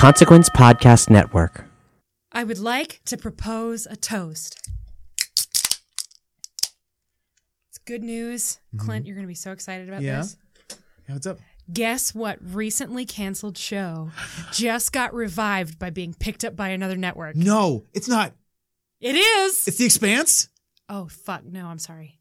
Consequence Podcast Network. I would like to propose a toast. It's good news. Clint, you're going to be so excited about Mm-hmm. Yeah? this. Yeah, what's up? Guess what recently canceled show just got revived by being picked up by another network? No, it's not. It is. It's The Expanse. oh, fuck. No, I'm sorry.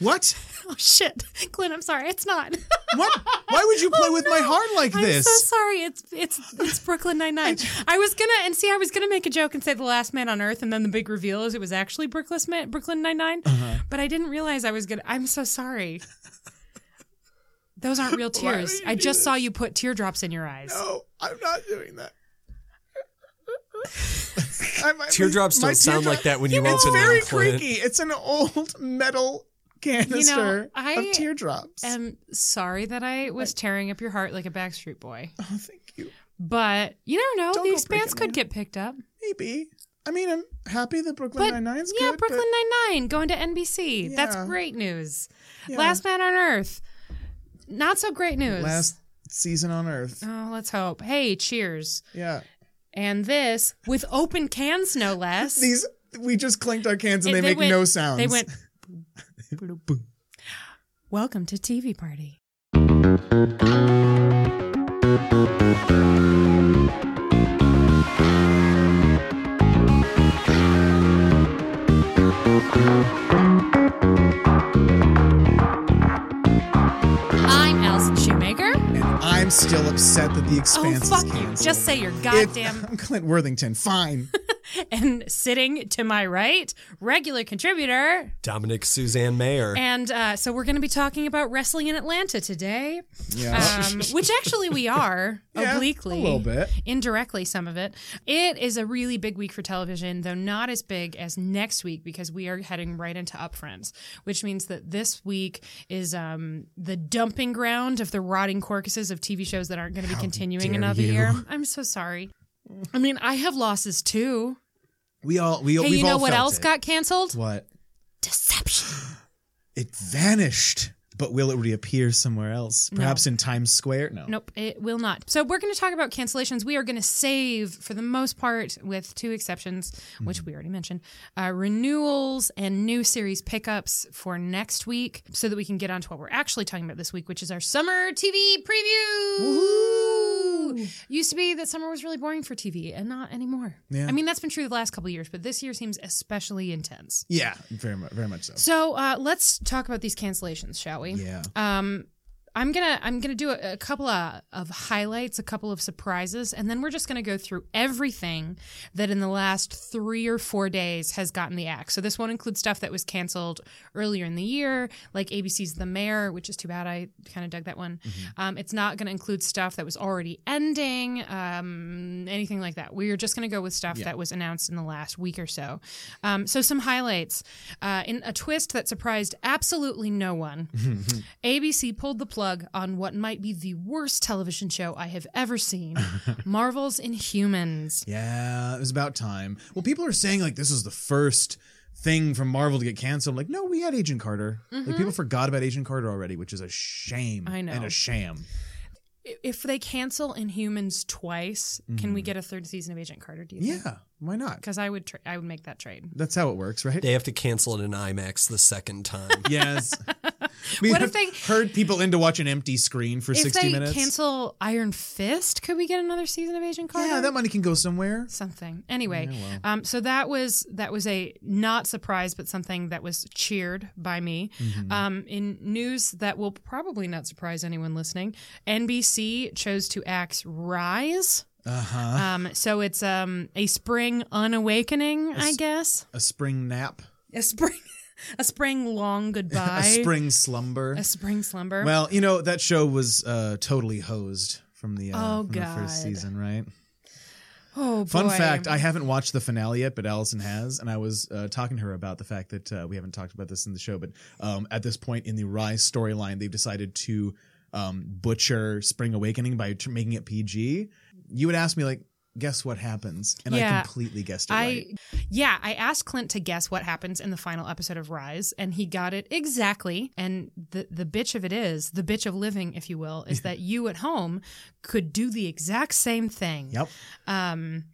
What? Oh, shit. Clint, I'm sorry. It's not. What? Why would you play Oh, with my heart like this? I'm so sorry. It's it's it's Brooklyn Nine Nine. I was gonna and see. I was gonna make a joke and say the last man on Earth, and then the big reveal is it was actually Brooklyn Man, Brooklyn Nine Nine. Uh-huh. But I didn't realize I was gonna. I'm so sorry. Those aren't real tears. I just this? saw you put teardrops in your eyes. No, I'm not doing that. I- my- Teardrops my don't sound like that when you It's open very them, Clint. creaky. It's an old metal canister I of teardrops. I'm sorry that I was tearing up your heart like a Backstreet Boy. oh, thank you. But you never know. Don't the Expanse could get picked up. Maybe. I mean, I'm happy that Brooklyn Nine Nine's yeah, good. Brooklyn Nine Nine going to NBC. That's great news. Yeah. Last Man on Earth. Not so great news. last season on Earth. Oh, let's hope. Hey, cheers. Yeah. And this with open cans, no less. These we just clinked our cans and It- they, make went- no sounds. They went. Welcome to TV Party. I'm Allison Shoemaker. and I'm still upset that the Expanse Oh, fuck is you. canceled. Just say your It- goddamn. I'm Clint Worthington. Fine. and sitting to my right, regular contributor. Dominick Suzanne Mayer. And uh, so we're going to be talking about wrestling in Atlanta today, Yeah. um, which actually we are Yeah, obliquely, a little bit. indirectly, some of it. It is a really big week for television, though not as big as next week because we are heading right into Upfronts, which means that this week is um, the dumping ground of the rotting carcasses of TV shows that aren't going to be continuing another you. year. I'm so sorry. I mean, I have losses too. we all we Hey, we've you know all what felt else it. got canceled? what? Deception. It vanished. But will it reappear somewhere else? Perhaps in Times Square? No. Nope, it will not. So we're going to talk about cancellations. We are going to save, for the most part, with two exceptions, which we already mentioned, uh, renewals and new series pickups for next week, so that we can get on to what we're actually talking about this week, which is our summer TV preview. Used to be that summer was really boring for TV, and not anymore. Yeah. I mean, that's been true the last couple of years, but this year seems especially intense. Yeah, very much, very much so. So uh, let's talk about these cancellations, shall we? Yeah. Um, I'm gonna I'm gonna do a, a couple of, of highlights, a couple of surprises, and then we're just gonna go through everything that in the last three or four days has gotten the axe. So this won't include stuff that was canceled earlier in the year, like ABC's The Mayor, which is too bad. I kind of dug that one. Um, it's not gonna include stuff that was already ending, um, anything like that. We're just gonna go with stuff that was announced in the last week or so. Um, so some highlights uh, in a twist that surprised absolutely no one. ABC pulled the plug on what might be the worst television show I have ever seen Marvel's Inhumans. Yeah, it was about time. Well, people are saying like this is the first thing from Marvel to get canceled. Like, no, we had Agent Carter. Like people forgot about Agent Carter already, which is a shame. Mm-hmm. I know. And a sham. If they cancel Inhumans twice, can we get a third season of Agent Carter? Do you think? Yeah, why not? Because I would, tra- I would make that trade. That's how it works, right? They have to cancel it in IMAX the second time. Yes. we What if they- heard people in to watch an empty screen for If 60 they minutes? cancel Iron Fist, could we get another season of Agent Carter? yeah, that money can go somewhere. something. Anyway, Yeah, well. um, so that was that was a not surprise, but something that was cheered by me. Mm-hmm. Um, in news that will probably not surprise anyone listening, NBC chose to axe Rise. Uh huh. Um, so it's um, a spring unawakening, I guess. A spring nap. A spring, a spring long goodbye. A spring slumber. a spring slumber. Well, you know that show was uh, totally hosed from the uh, Oh, from the first season, right? oh, boy. Fun fact: I haven't watched the finale yet, but Allison has, and I was uh, talking to her about the fact that uh, we haven't talked about this in the show, but um, at this point in the Rise storyline, they've decided to um, butcher Spring Awakening by tr- making it PG. You would ask me like, guess what happens, and Yeah. I completely guessed it I right. yeah, I asked Clint to guess what happens in the final episode of Rise, and he got it exactly. And the the bitch of it is, the bitch of living, if you will, is that you at home could do the exact same thing. Yep. Um,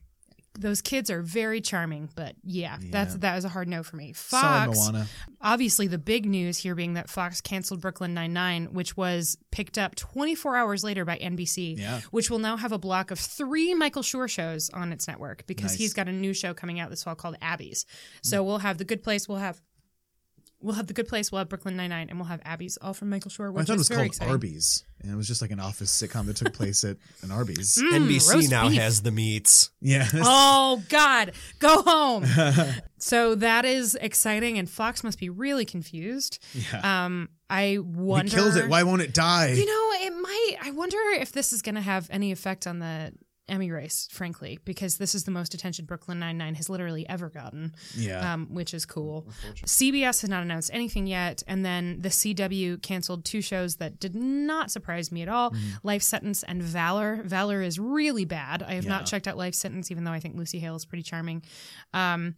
those kids are very charming, but yeah, that's that was a hard no for me. Sorry, Fox, Moana. obviously the big news here being that Fox canceled Brooklyn Nine Nine, which was picked up 24 hours later by NBC, Yeah. which will now have a block of three Michael Schur shows on its network because Nice. he's got a new show coming out this fall called Abby's. So mm. we'll have The Good Place, we'll have. We'll have the Good Place. We'll have Brooklyn Nine Nine, and we'll have Abby's, all from Michael Schur. Which I thought it is was called exciting. Arby's, and it was just like an office sitcom that took place at an Arby's. Mm, NBC now beef. has the meats. Yeah. Oh God, go home. so that is exciting, and Fox must be really confused. yeah. Um, I we wonder. killed it. Why won't it die? You know, it might. I wonder if this is going to have any effect on the Emmy race, frankly, because this is the most attention Brooklyn Nine Nine has literally ever gotten, yeah. um, which is cool. CBS has not announced anything yet, and then the CW canceled two shows that did not surprise me at all: Mm-hmm. Life Sentence and Valor. Valor is really bad. I have Yeah. not checked out Life Sentence, even though I think Lucy Hale is pretty charming. Um,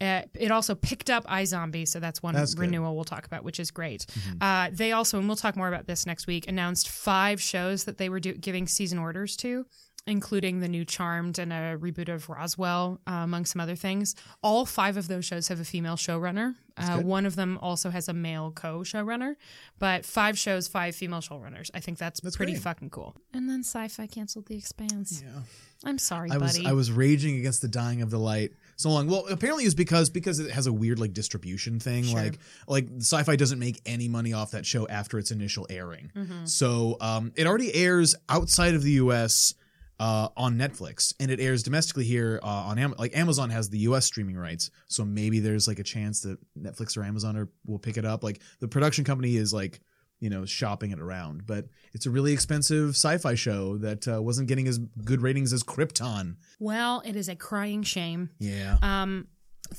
uh, it also picked up iZombie, so that's one That's good. renewal we'll talk about, which is great. Uh, they also, and we'll talk more about this next week, announced five shows that they were do- giving season orders to, including the new Charmed and a reboot of Roswell, uh, among some other things. All five of those shows have a female showrunner. Uh, one of them also has a male co-showrunner, but five shows, five female showrunners. I think that's, That's pretty great. fucking cool. And then Syfy canceled The Expanse. yeah. I'm sorry, I was. I was raging against the dying of the light so long. Well, apparently it's because because it has a weird like distribution thing. Sure. Like like Syfy doesn't make any money off that show after its initial airing. Mm-hmm. So um, it already airs outside of the U.S. Uh, on Netflix, and it airs domestically here uh, on Am- like Amazon has the U.S. streaming rights, so maybe there's like a chance that Netflix or Amazon or will pick it up. Like the production company is like you know shopping it around, but it's a really expensive sci-fi show that uh, wasn't getting as good ratings as Krypton. well, it is a crying shame. Yeah. Um,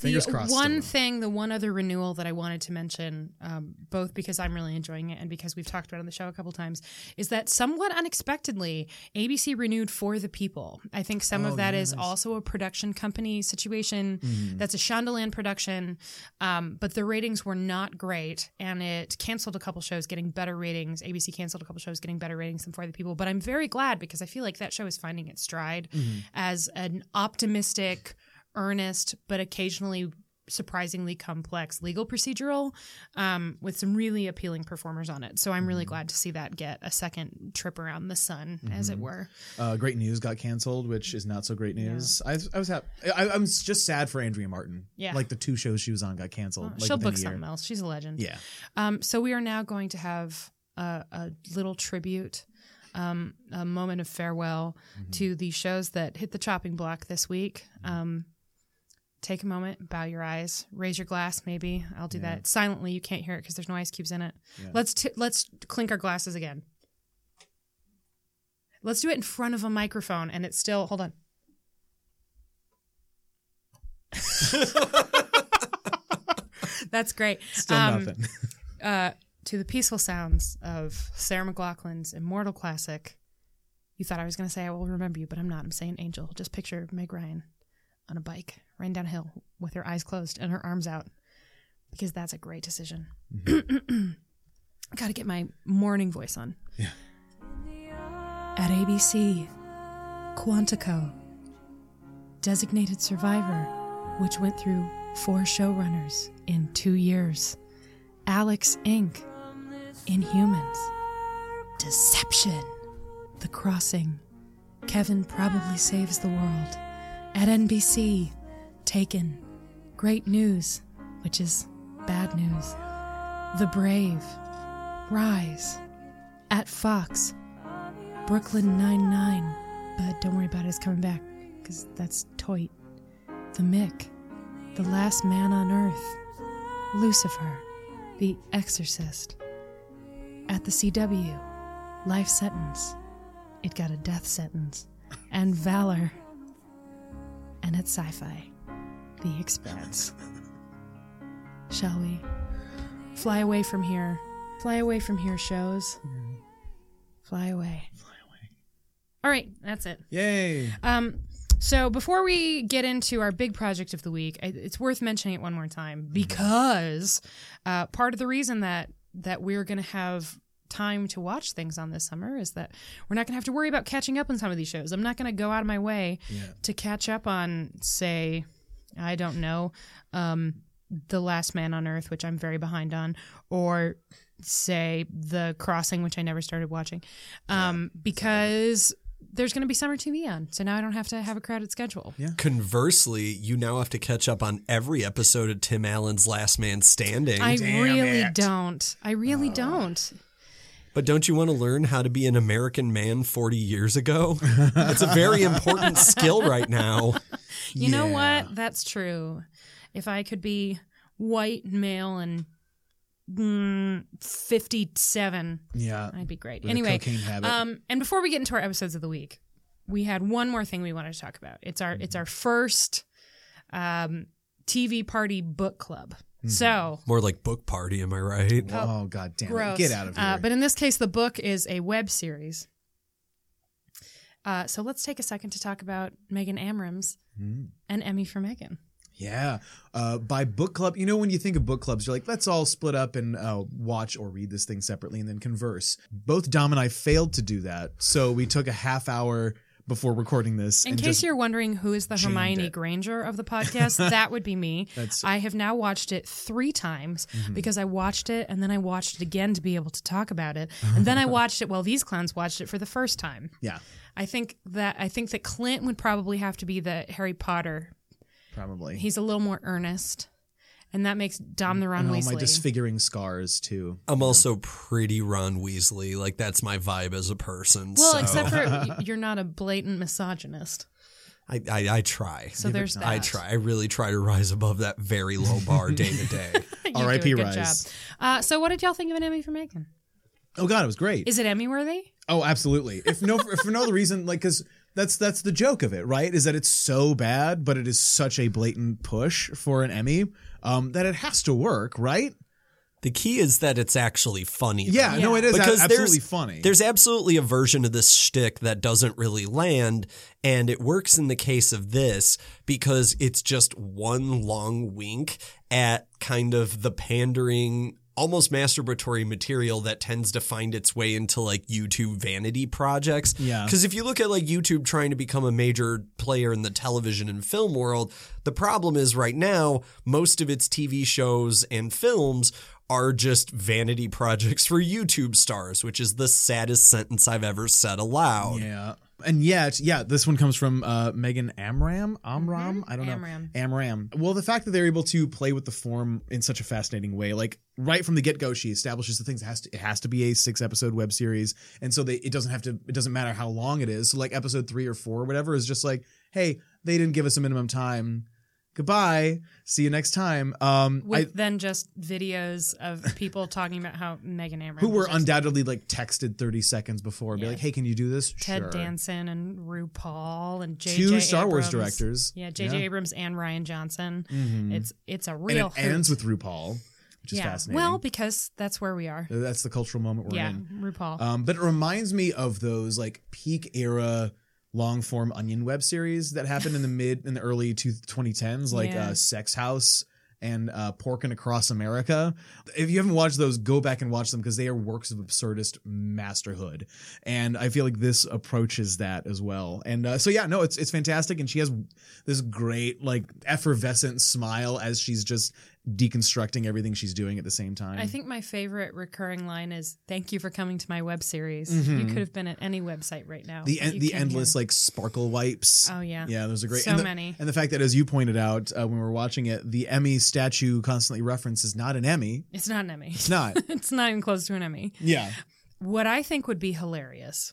the crossed one thing, the one other renewal that I wanted to mention, um, both because I'm really enjoying it and because we've talked about it on the show a couple times, is that somewhat unexpectedly, ABC renewed For the People. I think some Oh, of that yeah, is nice. also a production company situation. Mm-hmm. That's a Shondaland production, um, but the ratings were not great, and it canceled a couple shows, getting better ratings. ABC canceled a couple shows, getting better ratings than For the People. But I'm very glad because I feel like that show is finding its stride Mm-hmm. as an optimistic earnest but occasionally surprisingly complex legal procedural um, with some really appealing performers on it. So I'm Mm-hmm. really glad to see that get a second trip around the sun, as it were. Uh, great news got canceled, which is not so great news. I, I was happy. I, I'm just sad for Andrea Martin. Yeah. like the two shows she was on got canceled. like She'll book something else. She's a legend. Yeah, Um, so we are now going to have a, a little tribute, um, a moment of farewell Mm-hmm. to the shows that hit the chopping block this week. Um, take a moment, bow your eyes, raise your glass. Maybe I'll do that silently. You can't hear it because there's no ice cubes in it. Yeah. Let's t- let's clink our glasses again. Let's do it in front of a microphone, and it's still. Hold on. That's great. still Um, nothing. uh, to the peaceful sounds of Sarah McLachlan's immortal classic. You thought I was going to say I will remember you, but I'm not. I'm saying Angel. Just picture Meg Ryan on a bike, ran down a hill with her eyes closed and her arms out, because that's a great decision. I got to get my morning voice on. Yeah. At ABC, Quantico, designated survivor, which went through four showrunners in two years. Alex Inc. Inhumans. Deception. The Crossing. Kevin probably saves the world. At NBC, Taken. Great news, which is bad news. The Brave. Rise. At Fox, Brooklyn Nine-Nine. But don't worry about it, it's coming back, because that's toit. The Mick. The Last Man on Earth. Lucifer. The Exorcist. At the CW, life sentence. It got a death sentence. And Valor. And at Syfy, The Expanse. Shall we? Fly away from here. Fly away from here, shows. Fly away. Fly away. All right, that's it. Yay! Um, So before we get into our big project of the week, I- it's worth mentioning it one more time because uh, part of the reason that that we're going to have time to watch things on this summer is that we're not going to have to worry about catching up on some of these shows. I'm not going to go out of my way to catch up on, say, I don't know, um, The Last Man on Earth, which I'm very behind on, or say The Crossing, which I never started watching, um, because there's going to be summer TV on. So now I don't have to have a crowded schedule. Conversely, you now have to catch up on every episode of Tim Allen's Last Man Standing. I Damn really it. don't. I really don't. But don't you want to learn how to be an American man 40 years ago? it's a very important skill right now. You know what? That's true. If I could be white, male, and mm, 57, Yeah. I'd be great. With anyway, um, and before we get into our episodes of the week, we had one more thing we wanted to talk about. It's our it's our first um, TV party book club. So More like book party, am I right? oh god damn gross. it! Get out of here. Uh, but in this case, the book is a web series. Uh, so let's take a second to talk about Megan Amrams Hmm. and Emmy for Megan. Yeah. Uh, by book club, you know, when you think of book clubs, you're like, let's all split up and uh, watch or read this thing separately and then converse. Both Dom and I failed to do that. So we took a half hour before recording this. In case just, you're wondering who is the Hermione it. Granger of the podcast, that would be me. That's- I have now watched it three times Mm-hmm. because I watched it and then I watched it again to be able to talk about it. And then I watched it while these clowns watched it for the first time. Yeah, I think that I think that Clint would probably have to be the Harry Potter. probably. He's a little more earnest. And that makes Dom the Ron and all Weasley. my disfiguring scars, too. I'm also pretty Ron Weasley. Like, that's my vibe as a person. well, so except for you're not a blatant misogynist. I, I, I try. So there's that. I try. I really try to rise above that very low bar day to day. You do a R.I.P. Rise. job. Uh, so what did y'all think of an Emmy for Megan? Oh, God, it was great. Is it Emmy worthy? Oh, absolutely. If no, if for no other reason, like because that's that's the joke of it, right? Is that it's so bad, but it is such a blatant push for an Emmy um, that it has to work, right? The key is that it's actually funny. Yeah, though. no, it is because absolutely there's, funny. There's absolutely a version of this shtick that doesn't really land, and it works in the case of this because it's just one long wink at kind of the pandering. Almost masturbatory material that tends to find its way into like YouTube vanity projects. Yeah. Because if you look at like YouTube trying to become a major player in the television and film world, the problem is right now, most of its TV shows and films are just vanity projects for YouTube stars, which is the saddest sentence I've ever said aloud. Yeah. And yet, yeah, this one comes from uh, Megan Amram. Amram? I don't know. Amram. Amram. Well, the fact that they're able to play with the form in such a fascinating way, like right from the get go, she establishes the things. It has to, it has to be a six episode web series, and so they, it doesn't have to. It doesn't matter how long it is. So like episode three or four or whatever is just like, hey, they didn't give us a minimum time. Goodbye. See you next time. Um, I, With then just videos of people talking about how Megan Amram who were undoubtedly like texted 30 seconds before, be Yeah. like, hey, can you do this? Ted sure. Danson and RuPaul and J.J. Two Star Wars directors. Yeah, J.J. Abrams and Rian Johnson. Mhm. It's it's a and real it ends with RuPaul, which is yeah. fascinating. Well, because that's where we are. that's the cultural moment we're yeah, in. RuPaul. Um, but it reminds me of those like peak era long form onion web series that happened in the mid in the early two, 2010s, like Yeah. uh, Sex House and uh, Porkin' Across America. If you haven't watched those, go back and watch them because they are works of absurdist masterhood. And I feel like this approaches that as well. And uh, so yeah, no, it's it's fantastic. And she has this great like effervescent smile as she's just deconstructing everything she's doing at the same time. I think my favorite recurring line is "Thank you for coming to my web series. Mhm. You could have been at any website right now. the en- the endless here." like sparkle wipes. Oh yeah. Yeah, those are great. So and the, many. And the fact that, as you pointed out uh, when we were watching it, the Emmy statue constantly references not an Emmy. It's not an Emmy. It's not. it's not even close to an Emmy. yeah. What I think would be hilarious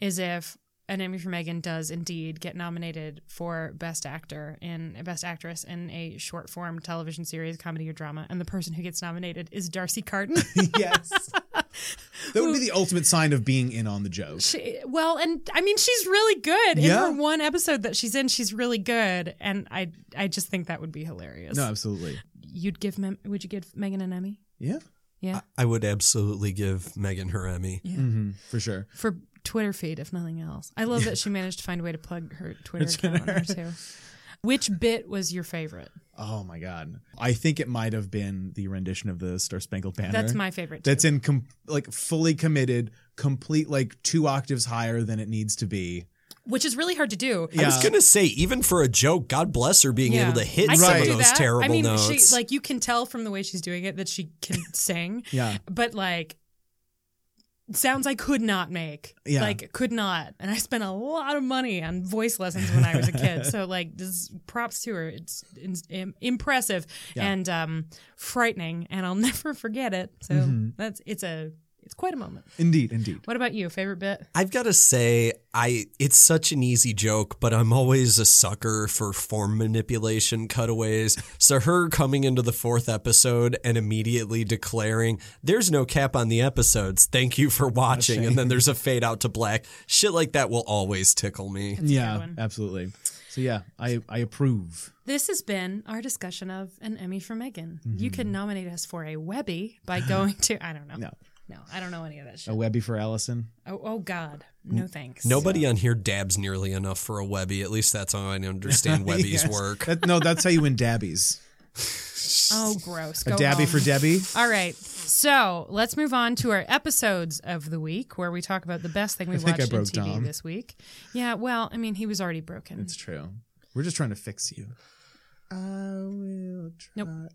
is if an Emmy for Megan does indeed get nominated for Best Actor in Best Actress in a short form television series, comedy or drama, and the person who gets nominated is Darcy Carden. yes. That would be the ultimate sign of being in on the joke. she, well, and I mean, she's really good. Yeah. In her one episode that she's in, she's really good, and I, I just think that would be hilarious. No, absolutely. You'd give, Mem- would you give Megan an Emmy? Yeah. Yeah, I would absolutely give Megan her Emmy. hmm for sure. for Twitter feed, if nothing else. I love that she managed to find a way to plug her Twitter account on there too. Which bit was your favorite? Oh my god! I think it might have been the rendition of the Star Spangled Banner. That's my favorite. Too. That's in com- like fully committed, complete like two octaves higher than it needs to be. which is really hard to do. I was gonna say, even for a joke, God bless her being able to hit I some could of those that. terrible I mean, notes. she like you can tell from the way she's doing it that she can sing. Yeah. But like sounds I could not make. Yeah. Like could not. And I spent a lot of money on voice lessons when I was a kid. so like this props to her. It's, it's impressive Yeah. and um frightening and I'll never forget it. So Mm-hmm. that's it's a it's quite a moment. Indeed, indeed. What about you? Favorite bit? I've got to say, I it's such an easy joke, but I'm always a sucker for form manipulation cutaways. So her coming into the fourth episode and immediately declaring, "There's no cap on the episodes. Thank you for watching," and then there's a fade out to black. Shit like that will always tickle me. a good Yeah, absolutely. So yeah, I I approve. This has been our discussion of an Emmy for Megan. Mm-hmm. You can nominate us for a Webby by going to I don't know. No. No, I don't know any of that shit. A Webby for Allison. Oh, oh God, no thanks. Nobody on here dabs nearly enough for a Webby. At least that's how I understand Webby's Yes. work. That- no, that's how you win dabbies. Oh, gross. A Go dabby home. for Debbie. All right. So let's move on to our episodes of the week where we talk about the best thing we think I watched on broke TV Tom. this week. Yeah, well, I mean, he was already broken. It's true. We're just trying to fix you. I will try. Nope.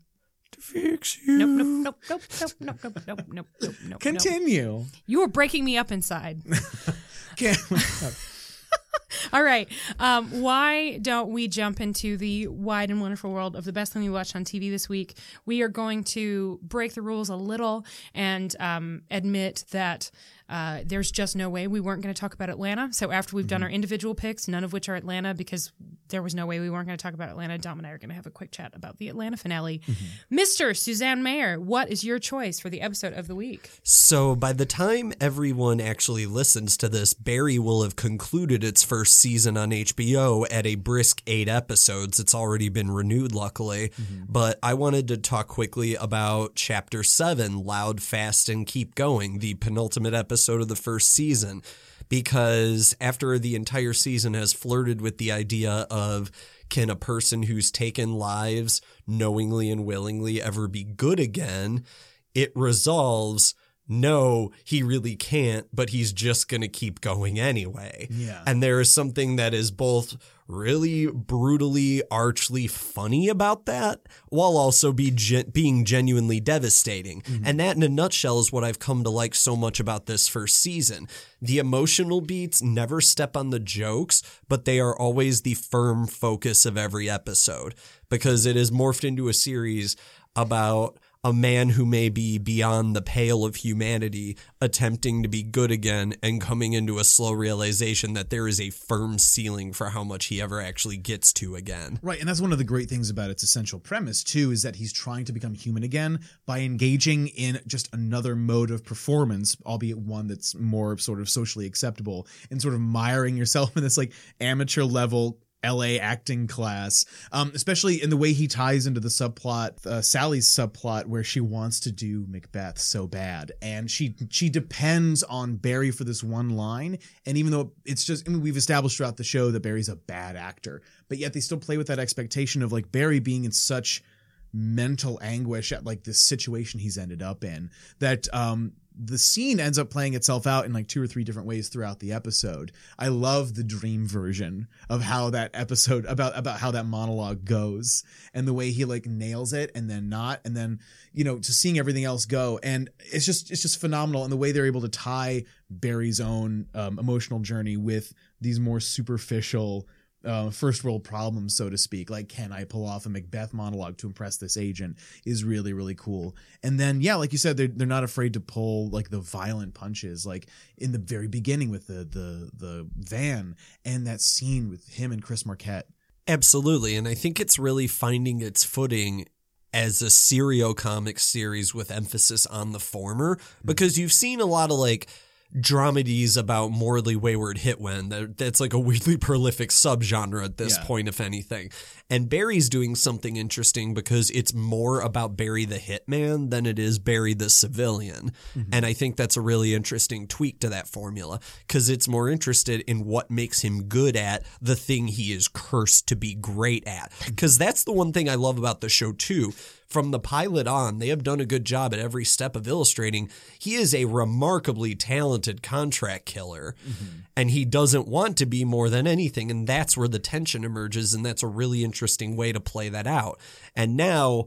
To fix you. Nope, nope, nope, nope, nope, nope, nope, nope, nope, nope, nope. Continue. You were breaking me up inside. Can't- All right. Um, why don't we jump into the wide and wonderful world of the best thing we watched on TV this week? We are going to break the rules a little and um, admit that uh, there's just no way we weren't going to talk about Atlanta. So after we've done our individual picks, none of which are Atlanta, because there was no way we weren't going to talk about Atlanta, Dom and I are going to have a quick chat about the Atlanta finale. Mr. Suzanne Mayer, what is your choice for the episode of the week? So by the time everyone actually listens to this, Barry will have concluded its first season on HBO at a brisk eight episodes. It's already been renewed, luckily. Mm-hmm. But I wanted to talk quickly about Chapter 7, Loud, Fast, and Keep Going, the penultimate episode of the first season. Because after the entire season has flirted with the idea of can a person who's taken lives knowingly and willingly ever be good again? it resolves no, he really can't, but he's just going to keep going anyway. Yeah. And there is something that is both really brutally, archly funny about that, while also be gen- being genuinely devastating. Mm-hmm. And that, in a nutshell, is what I've come to like so much about this first season. The emotional beats never step on the jokes, but they are always the firm focus of every episode because it is morphed into a series about a man who may be beyond the pale of humanity attempting to be good again and coming into a slow realization that there is a firm ceiling for how much he ever actually gets to again. Right, and that's one of the great things about its essential premise too is that he's trying to become human again by engaging in just another mode of performance, albeit one that's more sort of socially acceptable, and sort of miring yourself in this like amateur level LA acting class, um, especially in the way he ties into the subplot, uh, Sally's subplot, where she wants to do Macbeth so bad, and she she depends on Barry for this one line. And even though it's just, I mean, we've established throughout the show that Barry's a bad actor, but yet they still play with that expectation of like Barry being in such mental anguish at like this situation he's ended up in that um the scene ends up playing itself out in like two or three different ways throughout the episode. I love the dream version of how that episode about about how that monologue goes and the way he like nails it and then not and then you know to seeing everything else go and it's just it's just phenomenal and the way they're able to tie Barry's own um, emotional journey with these more superficial uh, first world problems, so to speak. Like, can I pull off a Macbeth monologue to impress this agent? Is really really cool. And then, yeah, like you said, they're they're not afraid to pull like the violent punches, like in the very beginning with the the the van and that scene with him and Chris Marquette. Absolutely. And I think it's really finding its footing as a serio comic series with emphasis on the former because you've seen a lot of like dramedies about morally wayward hitmen. That's like a weirdly prolific subgenre at this Yeah. point, if anything. And Barry's doing something interesting because it's more about Barry the hitman than it is Barry the civilian. Mm-hmm. And I think that's a really interesting tweak to that formula because it's more interested in what makes him good at the thing he is cursed to be great at. Mm-hmm. Because that's the one thing I love about the show, too. From the pilot on, they have done a good job at every step of illustrating he is a remarkably talented contract killer mm-hmm. and he doesn't want to be more than anything. And that's where the tension emerges. And that's a really interesting way to play that out. And now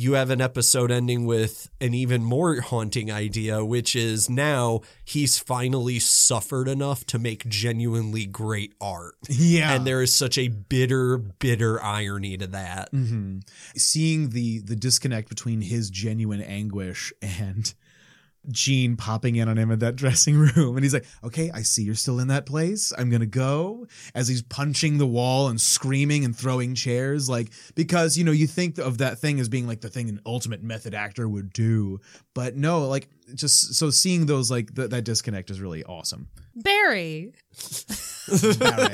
you have an episode ending with an even more haunting idea, which is now he's finally suffered enough to make genuinely great art. Yeah. And there is such a bitter, bitter irony to that. Mm-hmm. seeing the the disconnect between his genuine anguish and Gene popping in on him in that dressing room and he's like, "Okay, I see you're still in that place. I'm going to go." As he's punching the wall and screaming and throwing chairs like because you know, you think of that thing as being like the thing an ultimate method actor would do, but no, like just so seeing those like th- that disconnect is really awesome. Barry. Barry.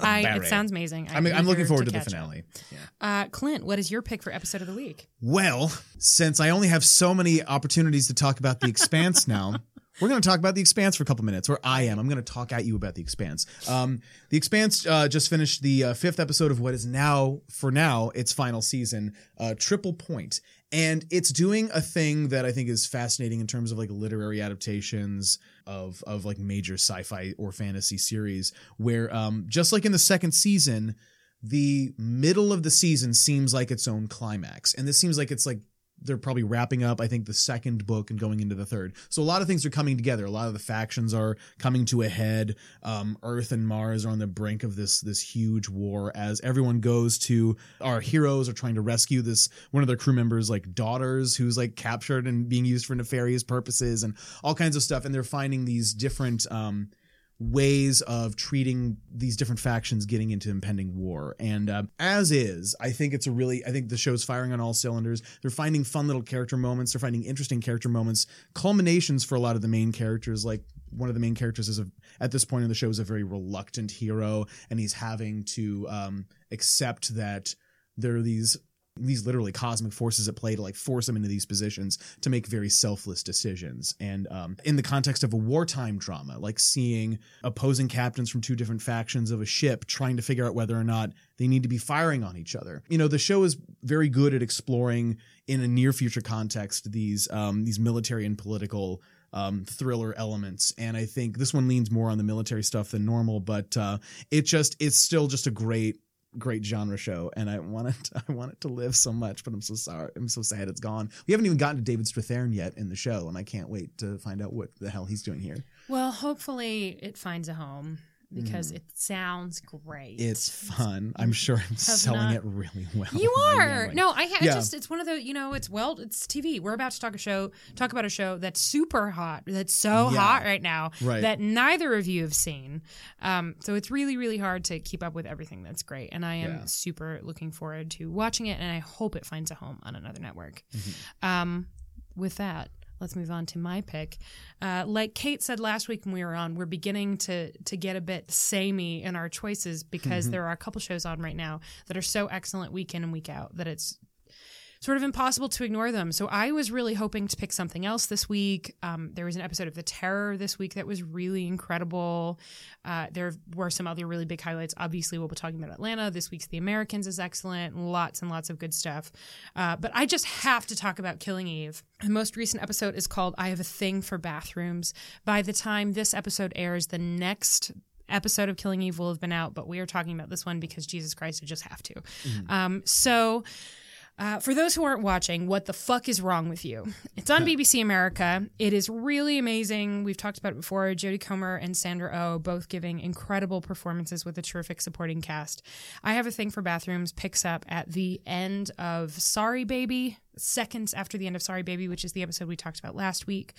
I, Barry. it sounds amazing. I mean, I'm looking forward to, the finale. Yeah. Uh, Clint, what is your pick for episode of the week? Well, since I only have so many opportunities to talk about The Expanse now, we're going to talk about The Expanse for a couple minutes, or I am. I'm going to talk at you about The Expanse. Um, the Expanse uh, just finished the uh, fifth episode of what is now, for now, its final season, uh, Triple Point. And it's doing a thing that I think is fascinating in terms of like literary adaptations of of like major sci-fi or fantasy series, where um, just like in the second season, the middle of the season seems like its own climax. And this seems like it's like they're probably wrapping up, I think, the second book and going into the third. So a lot of things are coming together. A lot of the factions are coming to a head. Um, Earth and Mars are on the brink of this this huge war as everyone goes to our heroes are trying to rescue this one of their crew members like daughters who's like captured and being used for nefarious purposes and all kinds of stuff. And they're finding these different um ways of treating these different factions getting into impending war. And uh, as is, I think it's a really, I think the show's firing on all cylinders. They're finding fun little character moments. They're finding interesting character moments, culminations for a lot of the main characters. Like one of the main characters is a, at this point in the show is a very reluctant hero, and he's having to um, accept that there are these these literally cosmic forces at play to like force them into these positions to make very selfless decisions. And um, in the context of a wartime drama, like seeing opposing captains from two different factions of a ship trying to figure out whether or not they need to be firing on each other. You know, the show is very good at exploring in a near future context these um, these military and political um, thriller elements. And I think this one leans more on the military stuff than normal, but uh, it just it's still just a great great genre show and I want it I want it to live so much but I'm so sorry I'm so sad it's gone. We haven't even gotten to David Strathairn yet in the show and I can't wait to find out what the hell he's doing here. Well, hopefully it finds a home because it sounds great. Mm. It's fun. I'm sure I'm selling not- it really well. You are like- no, I, ha- I Yeah. just it's one of the you know it's well it's TV. We're about to talk a show talk about a show that's super hot that's so Yeah. hot right now Right. that neither of you have seen. Um, so it's really really hard to keep up with everything that's great, and I am Yeah. super looking forward to watching it, and I hope it finds a home on another network. Mm-hmm. Um, with that. Let's move on to my pick. Uh, like Kate said last week when we were on, we're beginning to to get a bit samey in our choices because Mm-hmm. there are a couple shows on right now that are so excellent week in and week out that it's sort of impossible to ignore them. So I was really hoping to pick something else this week. Um, there was an episode of The Terror this week that was really incredible. Uh, there were some other really big highlights. Obviously, we'll be talking about Atlanta. This week's The Americans is excellent. Lots and lots of good stuff. Uh, but I just have to talk about Killing Eve. The most recent episode is called I Have a Thing for Bathrooms. By the time this episode airs, the next episode of Killing Eve will have been out, but we are talking about this one because Jesus Christ, I just have to. Um, so. Uh, for those who aren't watching, what the fuck is wrong with you? It's on BBC America. It is really amazing. We've talked about it before. Jodie Comer and Sandra Oh both giving incredible performances with a terrific supporting cast. I Have a Thing for Bathrooms picks up at the end of Sorry Baby, seconds after the end of Sorry Baby, which is the episode we talked about last week,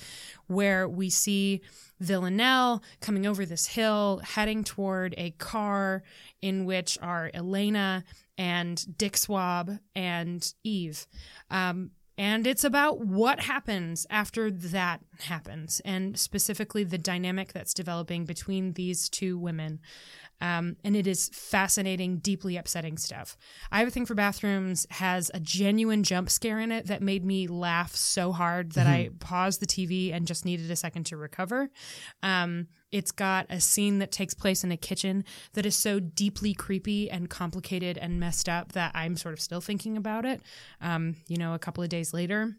where we see Villanelle coming over this hill, heading toward a car in which are Elena and Dick Swab and Eve. Um, and it's about what happens after that happens, and specifically the dynamic that's developing between these two women. Um, and it is fascinating, deeply upsetting stuff. I have a thing for bathrooms has a genuine jump scare in it that made me laugh so hard that I paused the TV and just needed a second to recover. Um, it's got a scene that takes place in a kitchen that is so deeply creepy and complicated and messed up that I'm sort of still thinking about it. Um, you know, a couple of days later.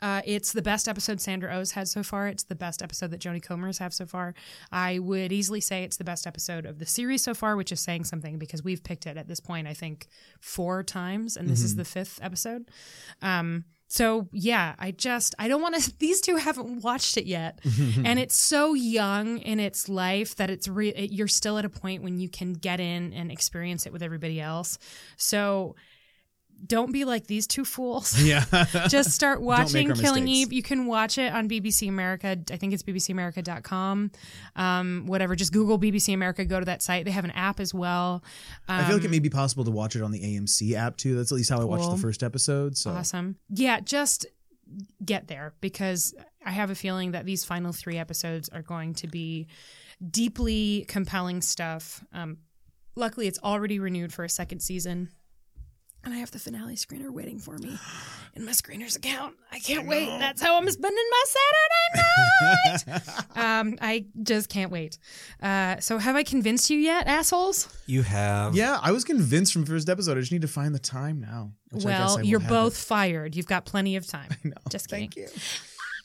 Uh, it's the best episode Sandra Oh's had so far. It's the best episode that Jodie Comer's have so far. I would easily say it's the best episode of the series so far, which is saying something because we've picked it at this point, I think, four times, and this is the fifth episode. Um, so yeah, I just I don't want to. These two haven't watched it yet, and it's so young in its life that it's re- it, you're still at a point when you can get in and experience it with everybody else. So don't be like these two fools. Yeah. Just start watching Killing mistakes. Eve. You can watch it on BBC America. I think it's bbcamerica.com. Um, whatever. Just Google BBC America. Go to that site. They have an app as well. I feel like it may be possible to watch it on the AMC app too. That's at least how I watched the first episode. So Awesome. Yeah, just get there because I have a feeling that these final three episodes are going to be deeply compelling stuff. Um, luckily, it's already renewed for a second season. And I have the finale screener waiting for me in my screener's account. I can't wait. That's how I'm spending my Saturday night. um, I just can't wait. Uh, so, have I convinced you yet, assholes? You have. yeah, I was convinced from first episode. I just need to find the time now. which I I well, you're both it. fired. You've got plenty of time. Just kidding. Thank you.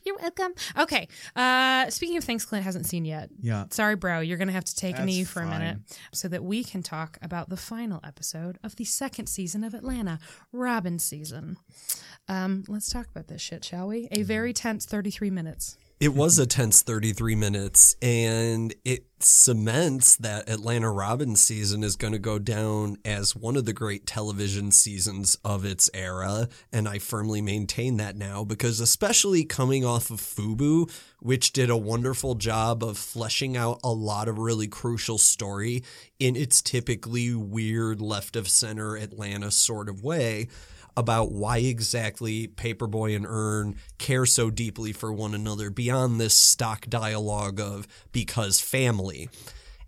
You're welcome. Okay. Uh, speaking of things Clint hasn't seen yet. Yeah. Sorry, bro. You're going to have to take a That's knee for a minute so that we can talk about the final episode of the second season of Atlanta, Robbin' Season. Um, let's talk about this shit, shall we? A very tense 33 minutes. It was a tense 33 minutes, and it cements that Atlanta Robbin' Season is going to go down as one of the great television seasons of its era. And I firmly maintain that now because, especially coming off of FUBU, which did a wonderful job of fleshing out a lot of really crucial story in its typically weird left of center Atlanta sort of way about why exactly Paper Boi and Earn care so deeply for one another beyond this stock dialogue of because family.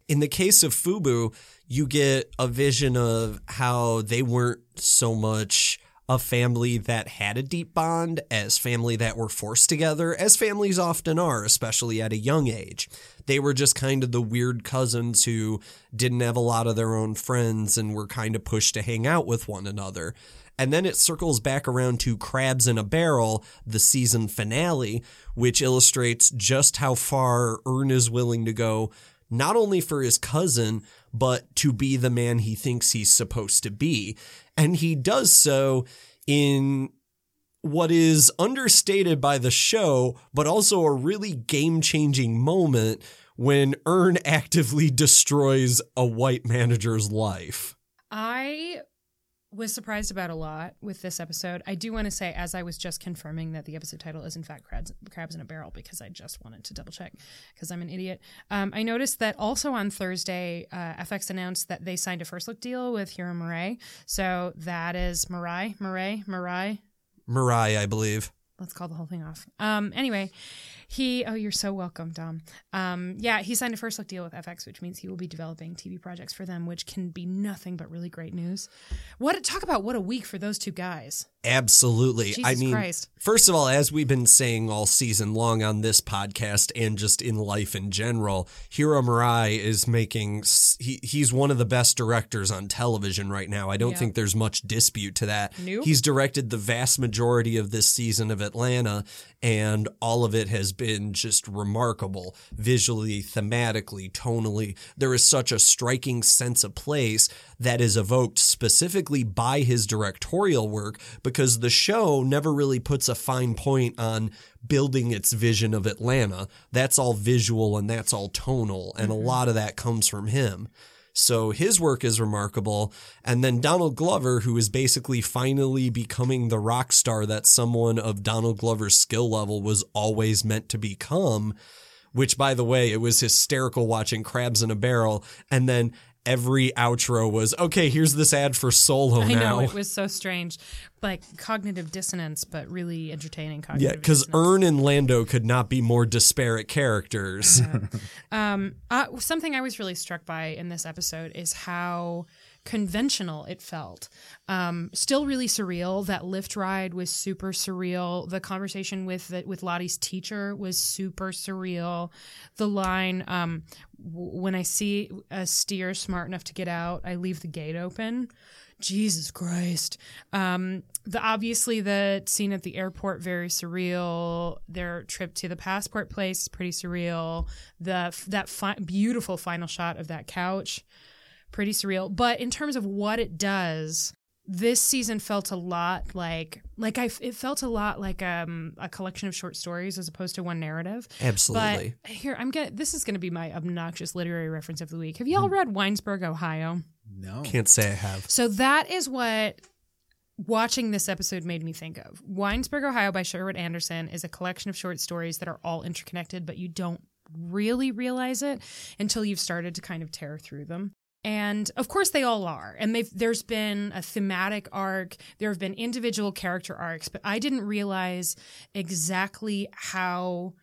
In the case of FUBU, you get a vision of how they weren't so much a family that had a deep bond as family that were forced together, as families often are, especially at a young age. They were just kind of the weird cousins who didn't have a lot of their own friends and were kind of pushed to hang out with one another. And then it circles back around to Crabs in a Barrel, the season finale, which illustrates just how far Earn is willing to go, not only for his cousin, but to be the man he thinks he's supposed to be. And he does so in what is understated by the show, but also a really game changing moment when Earn actively destroys a white manager's life. I was surprised about a lot with this episode. I do want to say, as I was just confirming that the episode title is in fact Crabs, Crabs in a Barrel, because I just wanted to double check because I'm an idiot. Um, I noticed that also on Thursday, uh, FX announced that they signed a first look deal with Hiro Murai. So that is Murai, Murai, Murai. Mariah, I believe. Let's call the whole thing off. Um, anyway, he, oh, you're so welcome, Dom. Um, yeah, he signed a first look deal with FX, which means he will be developing TV projects for them, which can be nothing but really great news. What, talk about what a week for those two guys. Absolutely. I mean, Christ. first of all, as we've been saying all season long on this podcast and just in life in general, Hiro Murai is making he he's one of the best directors on television right now. I don't Yeah. think there's much dispute to that. Nope. He's directed the vast majority of this season of Atlanta, and all of it has been just remarkable visually, thematically, tonally. There is such a striking sense of place that is evoked specifically by his directorial work because the show never really puts a fine point on building its vision of Atlanta. That's all visual and that's all tonal, and a mm-hmm. lot of that comes from him. So his work is remarkable. And then Donald Glover, who is basically finally becoming the rock star that someone of Donald Glover's skill level was always meant to become. Which, by the way, it was hysterical watching Crabs in a Barrel. And then every outro was okay. Here's this ad for Solo I now. know it was so strange, like cognitive dissonance, but really entertaining yeah, because. Earn and Lando could not be more disparate characters. Um, uh, something I was really struck by in this episode is how conventional it felt. Um, still really surreal. That Lyft ride was super surreal. The conversation with the, with Lottie's teacher was super surreal. The line, um, "When I see a steer smart enough to get out, I leave the gate open." Jesus Christ. Um, the obviously the scene at the airport very surreal. Their trip to the passport place pretty surreal. The that fi- beautiful final shot of that couch, pretty surreal. But in terms of what it does, this season felt a lot like like I it felt a lot like um a collection of short stories as opposed to one narrative. Absolutely. But here I'm gonna this is gonna be my obnoxious literary reference of the week. Have y'all read Winesburg, Ohio? No. Can't say I have. So that is what watching this episode made me think of. Winesburg, Ohio by Sherwood Anderson is a collection of short stories that are all interconnected, but you don't really realize it until you've started to kind of tear through them. And of course they all are. And there's been a thematic arc, there have been individual character arcs, but I didn't realize exactly how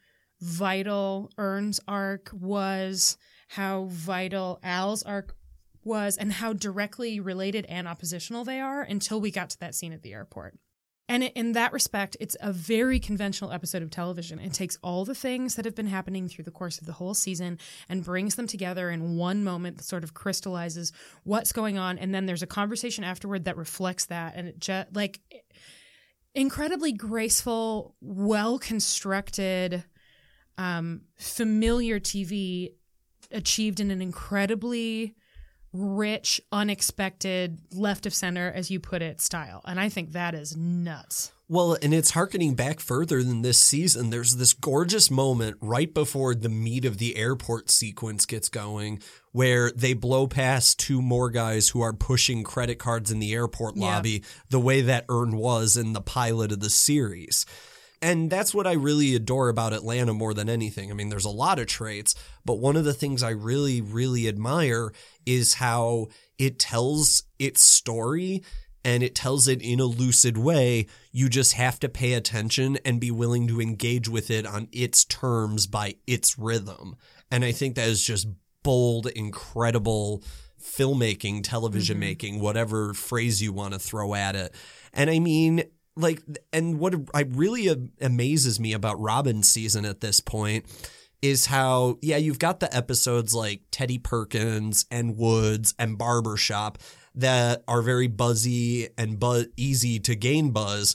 vital Earn's arc was, how vital Al's arc was and how directly related and oppositional they are until we got to that scene at the airport. And in that respect, it's a very conventional episode of television. It takes all the things that have been happening through the course of the whole season and brings them together in one moment that sort of crystallizes what's going on. And then there's a conversation afterward that reflects that. And it just like incredibly graceful, well constructed, um, familiar TV achieved in an incredibly rich, unexpected, left of center, as you put it, style. And I think that is nuts. Well, and it's harkening back further than this season. There's this gorgeous moment right before the meat of the airport sequence gets going where they blow past two more guys who are pushing credit cards in the airport Yeah. lobby the way that Earn was in the pilot of the series. And that's what I really adore about Atlanta more than anything. I mean, there's a lot of traits, but one of the things I really, really admire is how it tells its story and it tells it in a lucid way. You just have to pay attention and be willing to engage with it on its terms by its rhythm. And I think that is just bold, incredible filmmaking, television mm-hmm. making, whatever phrase you want to throw at it. And I mean, like, and what I really amazes me about Robbin' Season at this point is how, yeah, you've got the episodes like Teddy Perkins and Woods and Barbershop that are very buzzy and bu- easy to gain buzz.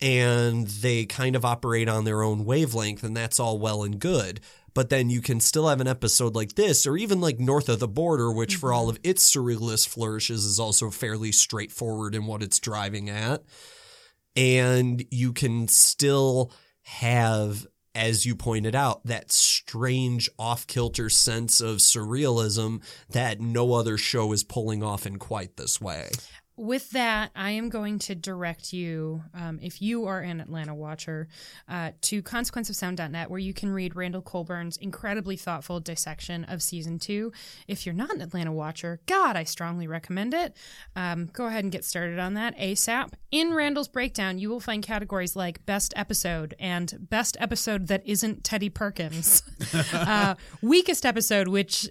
And they kind of operate on their own wavelength, and that's all well and good. But then you can still have an episode like this, or even like North of the Border, which for mm-hmm. all of its surrealist flourishes is also fairly straightforward in what it's driving at and you can still have as you pointed out that strange off-kilter sense of surrealism that no other show is pulling off in quite this way With that, I am going to direct you, um, if you are an Atlanta watcher, uh, to consequenceofsound.net, where you can read Randall Colburn's incredibly thoughtful dissection of season two. If you're not an Atlanta watcher, God, I strongly recommend it. Um, go ahead and get started on that ASAP. In Randall's breakdown, you will find categories like best episode and best episode that isn't Teddy Perkins, uh, weakest episode, which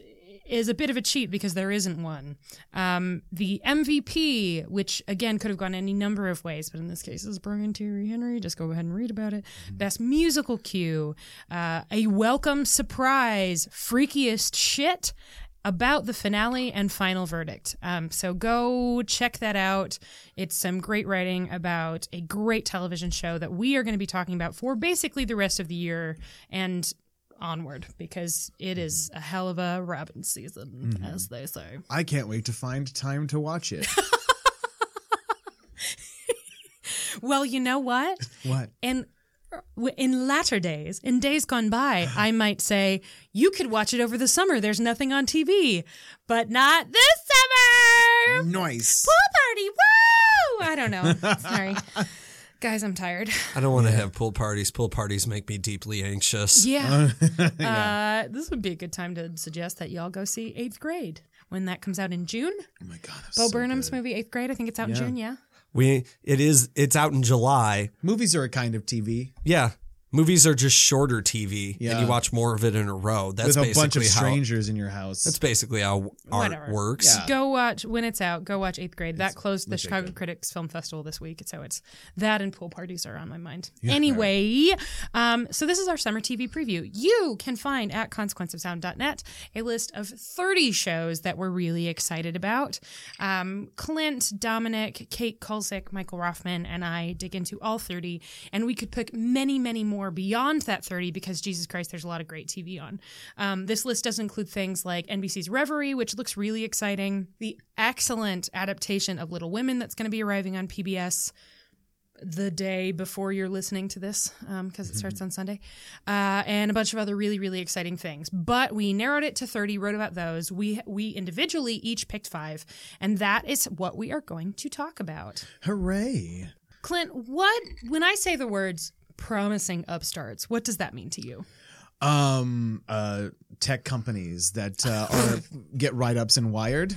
is a bit of a cheat because there isn't one. Um, the MVP, which again could have gone any number of ways, but in this case is Brian Tyree Henry. Just go ahead and read about it. Best musical cue, uh, a welcome surprise, freakiest shit about the finale and final verdict. Um, so go check that out. It's some great writing about a great television show that we are going to be talking about for basically the rest of the year and onward because it mm-hmm. is a hell of a Robbin' Season, mm-hmm. as they say. I can't wait to find time to watch it. Well, you know what? what? In in latter days, in days gone by, I might say you could watch it over the summer. There's nothing on TV, but not this summer. Nice. Pool party, woo! I don't know. Sorry, guys, I'm tired. i don't want to have pool parties pool parties make me deeply anxious Yeah. Uh, this would be a good time to suggest that y'all go see Eighth Grade, when that comes out in June. Oh my god, that's Bo so Burnham's good. movie Eighth Grade. I think it's out in June. Yeah. We it is it's out in July. Movies are a kind of TV Yeah. Movies are just shorter TV and you watch more of it in a row. That's with a basically bunch of how strangers in your house. that's basically how art Whatever. works. Yeah. Go watch when it's out. Go watch Eighth Grade. That closed the Chicago good. Critics Film Festival this week, so it's that and pool parties are on my mind. Yeah. Anyway, um, so this is our summer TV preview. You can find at consequenceofsound.net a list of 30 shows that we're really excited about. Um, Clint, Dominic, Kate Kulzick, Michael Rothman, and I dig into all 30, and we could pick many, many more beyond that 30 because Jesus Christ, there's a lot of great TV on. Um, this list does include things like NBC's Reverie, which looks really exciting, the excellent adaptation of Little Women that's going to be arriving on PBS the day before you're listening to this because it starts on Sunday, uh, and a bunch of other really really exciting things. But we narrowed it to 30, wrote about those. We we individually each picked five, and that is what we are going to talk about. Hooray! Clint, what when I say the words promising upstarts, what does that mean to you? Um, uh, tech companies that uh, are get write ups in Wired.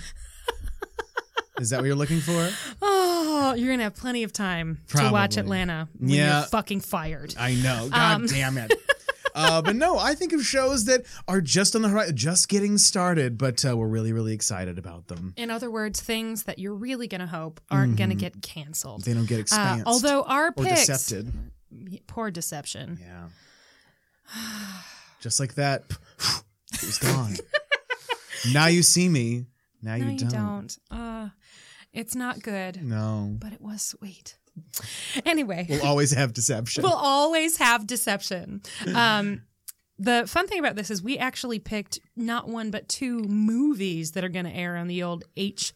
Is that what you're looking for? Oh, you're gonna have plenty of time to watch Atlanta when Yeah. you're fucking fired. I know. God Um, damn it. uh, but no, I think of shows that are just on the horizon, just getting started, but uh, we're really, really excited about them. In other words, things that you're really gonna hope aren't gonna get canceled. They don't get Uh, although our picks, decepted. Poor deception. Yeah. Just like that, it was gone. now you see me. Now No, you you don't. don't. Uh, it's not good, No. but it was sweet. Anyway, We'll always have deception. we'll always have deception. Um, the fun thing about this is we actually picked not one but two movies that are going to air on the old HB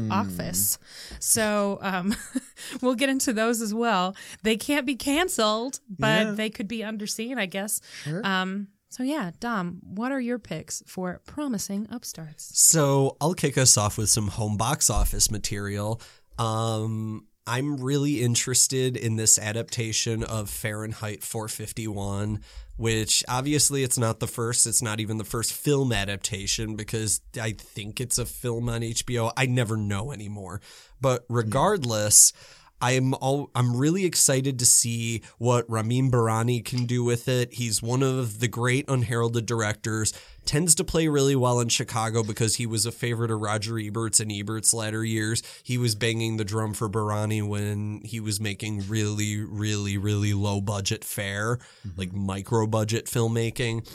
Mm. office. So um, we'll get into those as well. They can't be canceled, but Yeah. they could be underseen, I guess. Sure. Um, so yeah, Dom, what are your picks for promising upstarts? So I'll kick us off with some home box office material. Um, I'm really interested in this adaptation of Fahrenheit 451, which obviously it's not the first, it's not even the first film adaptation because I think it's a film on HBO. I never know anymore. But hmm. regardless, I'm all I'm really excited to see what Ramin Bahrani can do with it. He's one of the great unheralded directors. Tends to play really well in Chicago because he was a favorite of Roger Ebert's in Ebert's latter years. He was banging the drum for Bahrani when he was making really, really, really low budget fare, mm-hmm. like micro budget filmmaking.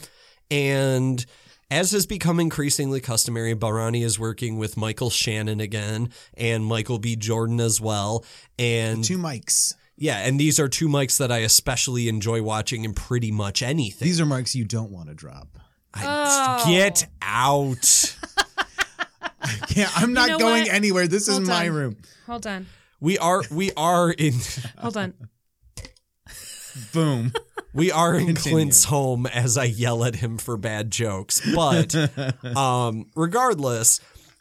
And as has become increasingly customary, Bahrani is working with Michael Shannon again and Michael B. Jordan as well. And Two mics. yeah, and these are two mics that I especially enjoy watching in pretty much anything. These are mics you don't want to drop. I, Oh. Get out. Yeah, I'm not know going what? anywhere. This Hold is my room. Hold on, We are we are in hold on. Boom. we are in Continue. Clint's home as I yell at him for bad jokes. But um, regardless,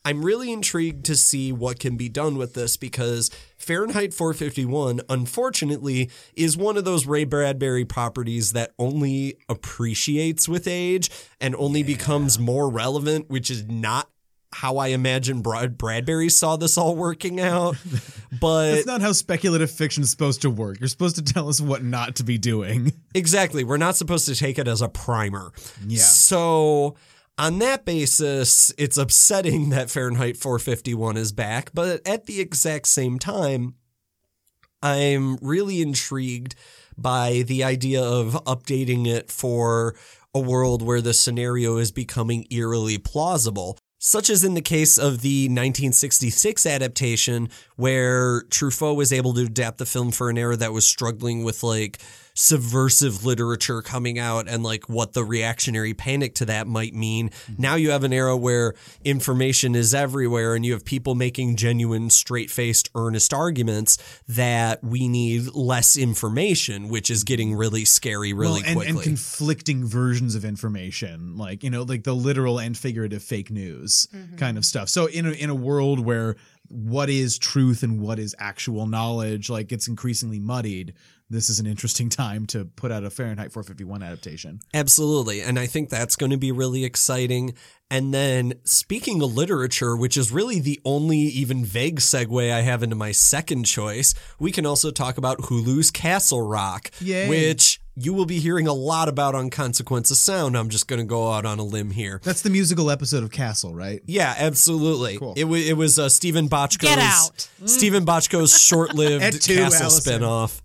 I'm really intrigued to see what can be done with this because Fahrenheit 451, unfortunately, is one of those Ray Bradbury properties that only appreciates with age and only becomes more relevant, which is not how I imagine Brad Bradbury saw this all working out. But That's not how speculative fiction is supposed to work. You're supposed to tell us what not to be doing. Exactly. We're not supposed to take it as a primer. Yeah. So, on that basis, it's upsetting that Fahrenheit 451 is back, but at the exact same time, I'm really intrigued by the idea of updating it for a world where the scenario is becoming eerily plausible. Such as in the case of the 1966 adaptation, where Truffaut was able to adapt the film for an era that was struggling with like subversive literature coming out and like what the reactionary panic to that might mean. Mm-hmm. Now you have an era where information is everywhere and you have people making genuine, straight faced, earnest arguments that we need less information, which is getting mm-hmm. really scary really well, and, quickly. and conflicting versions of information, like you know, like the literal and figurative fake news mm-hmm. kind of stuff. So in a in a world where what is truth and what is actual knowledge, like it's increasingly muddied, this is an interesting time to put out a Fahrenheit 451 adaptation. Absolutely. And I think that's going to be really exciting. And then speaking of literature, which is really the only even vague segue I have into my second choice, we can also talk about Hulu's Castle Rock, Yay. which you will be hearing a lot about on Consequence of Sound. I'm just going to go out on a limb here. That's the musical episode of Castle, right? Yeah, absolutely. Cool. It, wa it was uh, Steven Bochco's Get out. Steven Bochco's short-lived Castle Allison. spinoff.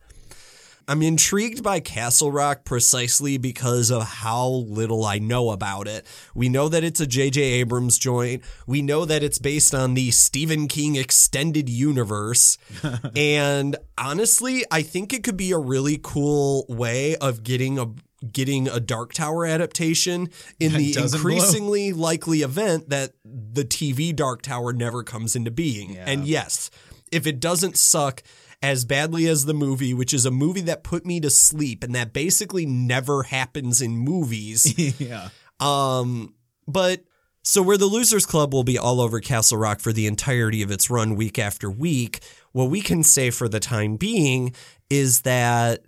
I'm intrigued by Castle Rock precisely because of how little I know about it. We know that it's a J.J. Abrams joint. We know that it's based on the Stephen King extended universe. and honestly, I think it could be a really cool way of getting a getting a Dark Tower adaptation in That the doesn't blow. increasingly likely event that the TV Dark Tower never comes into being. Yeah. And yes, if it doesn't suck as badly as the movie, which is a movie that put me to sleep and that basically never happens in movies. yeah. um, but so where the Losers Club will be all over Castle Rock for the entirety of its run week after week, what we can say for the time being is that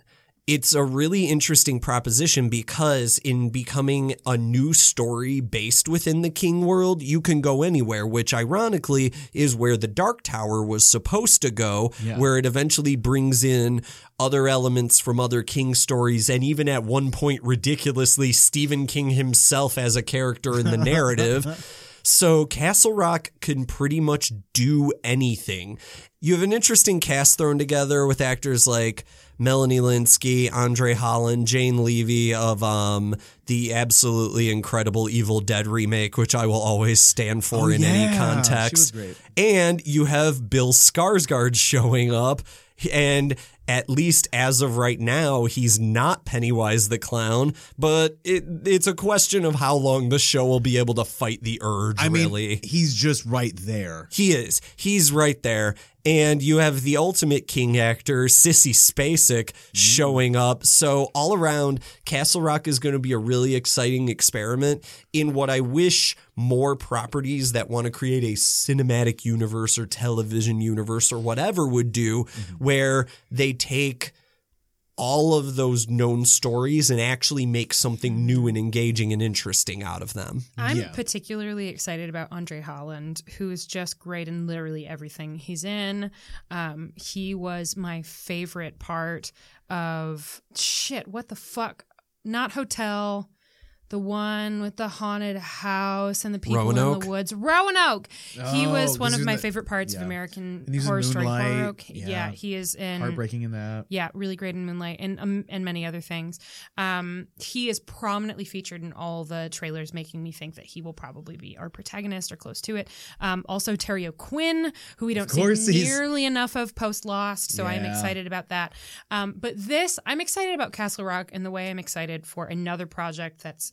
it's a really interesting proposition because in becoming a new story based within the King world, you can go anywhere, which ironically is where the Dark Tower was supposed to go, Yeah. where it eventually brings in other elements from other King stories, and even at one point, ridiculously, Stephen King himself as a character in the narrative. So Castle Rock can pretty much do anything. You have an interesting cast thrown together with actors like Melanie Lynskey, Andre Holland, Jane Levy of um, the absolutely incredible Evil Dead remake, which I will always stand for Oh, in any yeah. She context. And you have Bill Skarsgård showing up, and at least as of right now, he's not Pennywise the clown. But it, it's a question of how long the show will be able to fight the urge. I mean, he's just right there. he is. He's right there. And you have the ultimate king actor, Sissy Spacek, showing mm. up. So, all around, Castle Rock is going to be a really exciting experiment in what I wish more properties that want to create a cinematic universe or television universe or whatever would do, mm-hmm. where they take all of those known stories and actually make something new and engaging and interesting out of them. I'm Yeah. particularly excited about Andre Holland, who is just great in literally everything he's in. Um, he was my favorite part of shit. What the fuck? Not Hotel. The one with the haunted house and the people in the woods. Roanoke. he Oh, was one of my the- favorite parts of. American And he's in Horror Story. Moonlight. Roanoke. Yeah. Yeah. he is in Heartbreaking in that. yeah, really great in Moonlight and um, and many other things. Um, he is prominently featured in all the trailers, making me think that he will probably be our protagonist or close to it. Um, also, Terry O'Quinn, who we don't see nearly enough of post Lost, so I'm excited about that. Um, but this, I'm excited about Castle Rock in the way I'm excited for another project that's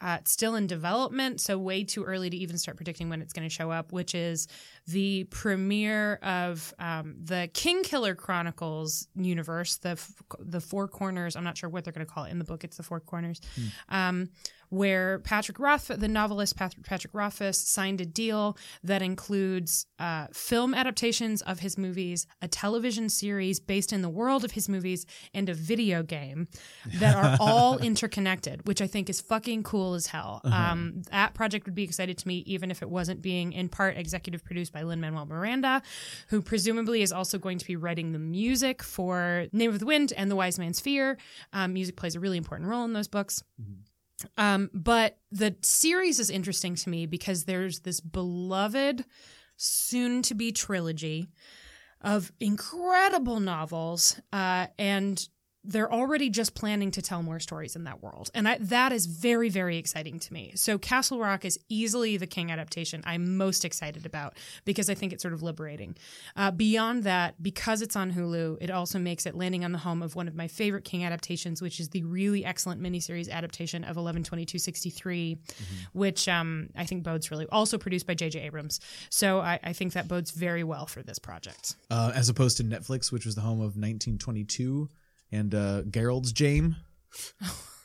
uh, still in development, so way too early to even start predicting when it's going to show up, which is the premiere of um, the Kingkiller Chronicles universe, the f- the Four Corners. I'm not sure what they're going to call it in the book. It's the Four Corners, um, where Patrick Roth, the novelist Patrick, Patrick Rothfuss, signed a deal that includes uh, film adaptations of his movies, a television series based in the world of his movies, and a video game that are all interconnected, which I think is fucking cool as hell. Um, that project would be excited to me, even if it wasn't being in part executive produced by Lin Manuel Miranda, who presumably is also going to be writing the music for Name of the Wind and The Wise Man's Fear. Um, music plays a really important role in those books. Um, but the series is interesting to me because there's this beloved, soon to be trilogy of incredible novels, uh, and they're already just planning to tell more stories in that world. And I, that is very, very exciting to me. So Castle Rock is easily the King adaptation I'm most excited about because I think it's sort of liberating. Uh, beyond that, because it's on Hulu, it also makes it landing on the home of one of my favorite King adaptations, which is the really excellent miniseries adaptation of 11.22.63, which um, I think bodes really also produced by J.J. Abrams. So I, I think that bodes very well for this project. Uh, as opposed to Netflix, which was the home of 1922 and uh, Gerald's Game.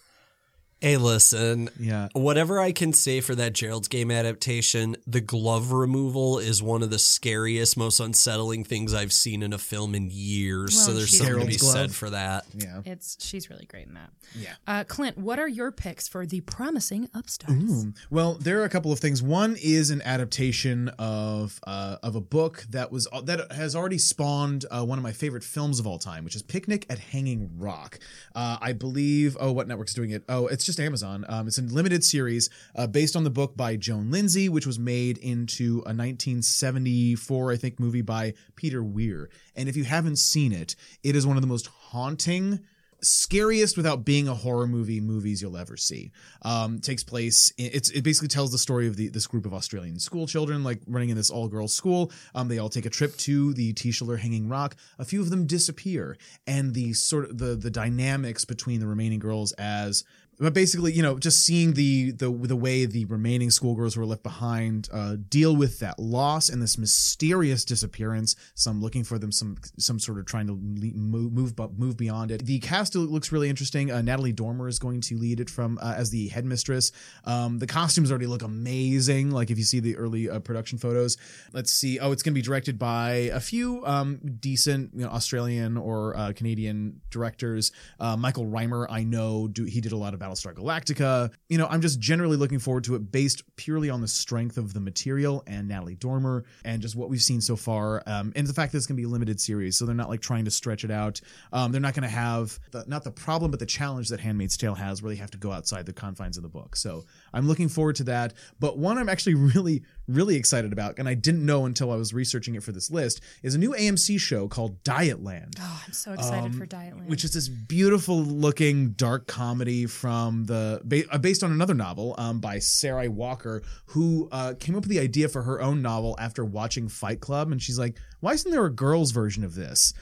Hey, listen. Yeah. Whatever I can say for that Gerald's Game adaptation, the glove removal is one of the scariest, most unsettling things I've seen in a film in years. so there's she's- something to be glove. said for that. Yeah. It's she's really great in that. Yeah. Uh, Clint, what are your picks for the promising upstarts? Ooh. Well, there are a couple of things. One is an adaptation of uh, of a book that was that has already spawned uh, one of my favorite films of all time, which is Picnic at Hanging Rock. Uh, I believe. Oh, what network's doing it? Oh, it's just Amazon. Um, it's a limited series uh, based on the book by Joan Lindsay, which was made into a 1974, I think, movie by Peter Weir. And if you haven't seen it, it is one of the most haunting scariest without being a horror movie movies you'll ever see. Um, takes place. It's it basically tells the story of the this group of Australian school children like running in this all girls school. Um, they all take a trip to the Tischler Hanging Rock. A few of them disappear, and the sort of the the dynamics between the remaining girls as but basically, you know, just seeing the the the way the remaining schoolgirls who were left behind uh, deal with that loss and this mysterious disappearance. Some looking for them, some some sort of trying to move move, move beyond it. The cast looks really interesting. Uh, Natalie Dormer is going to lead it from uh, as the headmistress. Um, the costumes already look amazing. Like if you see the early uh, production photos. Let's see. Oh, it's going to be directed by a few um, decent you know, Australian or uh, Canadian directors. Uh, Michael Rymer, I know, do he did a lot of Battlestar Galactica. You know, I'm just generally looking forward to it based purely on the strength of the material and Natalie Dormer and just what we've seen so far. Um, and the fact that it's going to be a limited series, so they're not like trying to stretch it out. Um, they're not going to have the, not the problem, but the challenge that Handmaid's Tale has, where they have to go outside the confines of the book. So I'm looking forward to that. But one I'm actually really, really excited about, and I didn't know until I was researching it for this list, is a new AMC show called Dietland Oh, I'm so excited Um, for Dietland. which is this beautiful looking dark comedy from the uh, based on another novel um, by Sarai Walker, who uh, came up with the idea for her own novel after watching Fight Club, and she's like, "Why isn't there a girls' version of this?"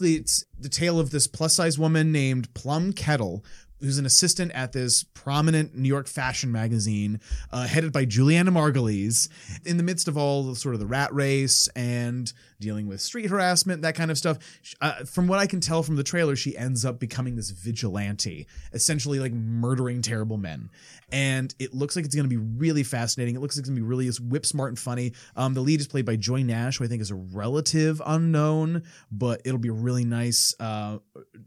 It's the tale of this plus size woman named Plum Kettle. Who's an assistant at this prominent New York fashion magazine, uh, headed by Julianna Margulies, in the midst of all the sort of the rat race and dealing with street harassment, that kind of stuff. Uh, from what I can tell from the trailer, she ends up becoming this vigilante, essentially like murdering terrible men. And it looks like it's going to be really fascinating. It looks like it's going to be really whip smart and funny. Um, the lead is played by Joy Nash, who I think is a relative unknown, but it'll be a really nice, uh,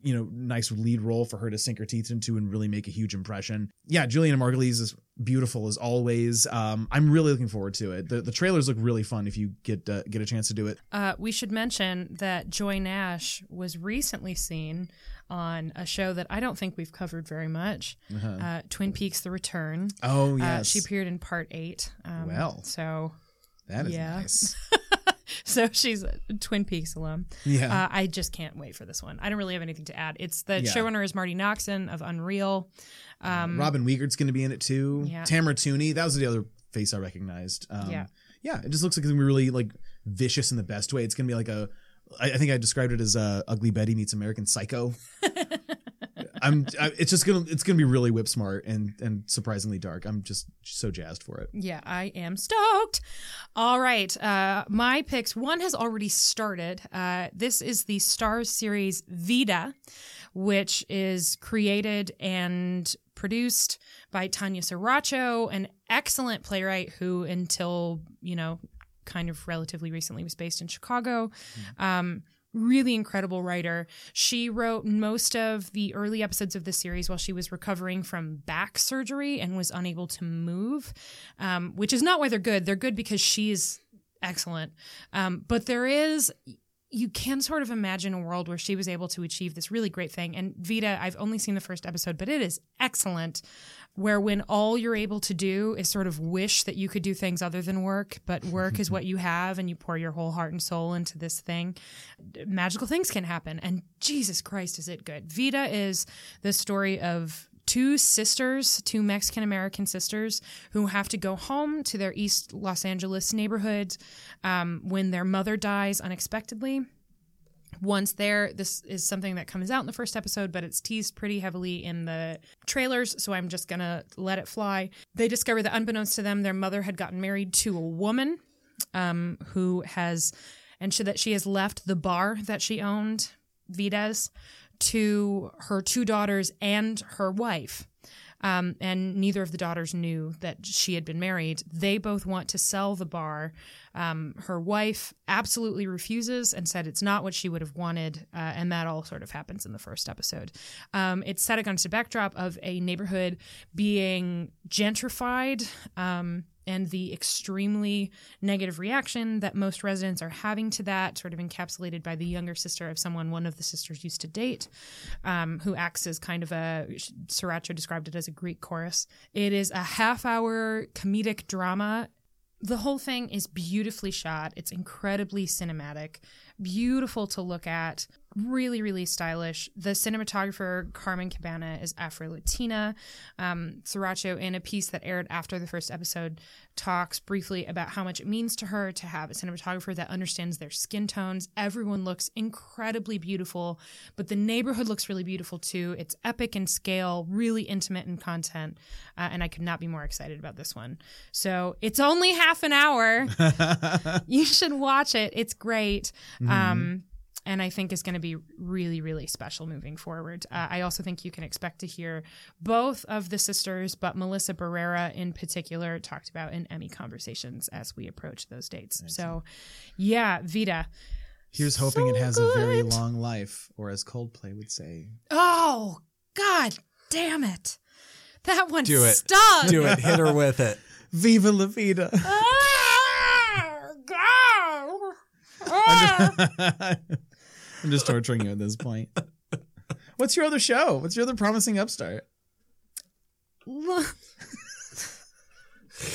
you know, nice lead role for her to sink her teeth into and really make a huge impression. Yeah, Julianna Margulies is beautiful as always. Um, I'm really looking forward to it. The, the trailers look really fun if you get uh, get a chance to do it. Uh, we should mention that Joy Nash was recently seen on a show that I don't think we've covered very much, uh Twin Peaks: The Return. Oh Uh, yes, she appeared in part eight. Um, Well. so that is yeah. nice. so she's a Twin Peaks alum. Yeah. Uh, I just can't wait for this one. I don't really have anything to add. It's the Yeah. showrunner is Marti Noxon of Unreal. Um, Robin Weigert's going to be in it too. Yeah. Tamara Tunie, that was the other face I recognized. Um, Yeah. yeah, it just looks like it's gonna be really like vicious in the best way. It's gonna be like a, I, I think I described it as uh, Ugly Betty meets American Psycho. I'm. I, it's just gonna. It's gonna be really whip smart and and surprisingly dark. I'm just so jazzed for it. Yeah, I am stoked. All right. Uh, my picks one has already started. Uh, this is the Stars series Vida, which is created and produced by Tanya Saracho, an excellent playwright who, until, you know, kind of relatively recently was based in Chicago. Um, really incredible writer. She wrote most of the early episodes of the series while she was recovering from back surgery and was unable to move, um, which is not why they're good. They're good because she's excellent. Um, but there is. You can sort of imagine a world where she was able to achieve this really great thing. And Vida, I've only seen the first episode, but it is excellent. Where when all you're able to do is sort of wish that you could do things other than work, but work is what you have, and you pour your whole heart and soul into this thing, magical things can happen. And Jesus Christ, is it good? Vida is the story of two sisters, two Mexican American sisters, who have to go home to their East Los Angeles neighborhood um, when their mother dies unexpectedly. Once there, this is something that comes out in the first episode, but it's teased pretty heavily in the trailers, so I'm just gonna let it fly. They discover that, unbeknownst to them, their mother had gotten married to a woman um, who has, and she, that she has left the bar that she owned, Vida's, to her two daughters and her wife. um, and neither of the daughters knew that she had been married. They both want to sell the bar. Um, her wife absolutely refuses and said it's not what she would have wanted, uh, and that all sort of happens in the first episode. Um, it's set against a backdrop of a neighborhood being gentrified. Um, and the extremely negative reaction that most residents are having to that, sort of encapsulated by the younger sister of someone one of the sisters used to date, um, who acts as kind of a, Saracho described it as a Greek chorus. It is a half hour comedic drama. The whole thing is beautifully shot. It's incredibly cinematic, beautiful to look at, really, really stylish. The cinematographer, Carmen Cabana, is Afro Latina. Um, in a piece that aired after the first episode, talks briefly about how much it means to her to have a cinematographer that understands their skin tones. Everyone looks incredibly beautiful, but the neighborhood looks really beautiful too. It's epic in scale, really intimate in content, uh, and I could not be more excited about this one. So it's only half an hour. you should watch it. It's great. Um, and I think is going to be really, really special moving forward. Uh, I also think you can expect to hear both of the sisters, but Melissa Barrera in particular talked about in Emmy conversations as we approach those dates. So, yeah, Vida. Here's hoping So it has a very long life, or as Coldplay would say. Oh, God damn it. That one Do it. stung. Do it. Hit her with it. Viva la vida. Ah, God. Ah. I'm just torturing you at this point. What's your other show? What's your other promising upstart?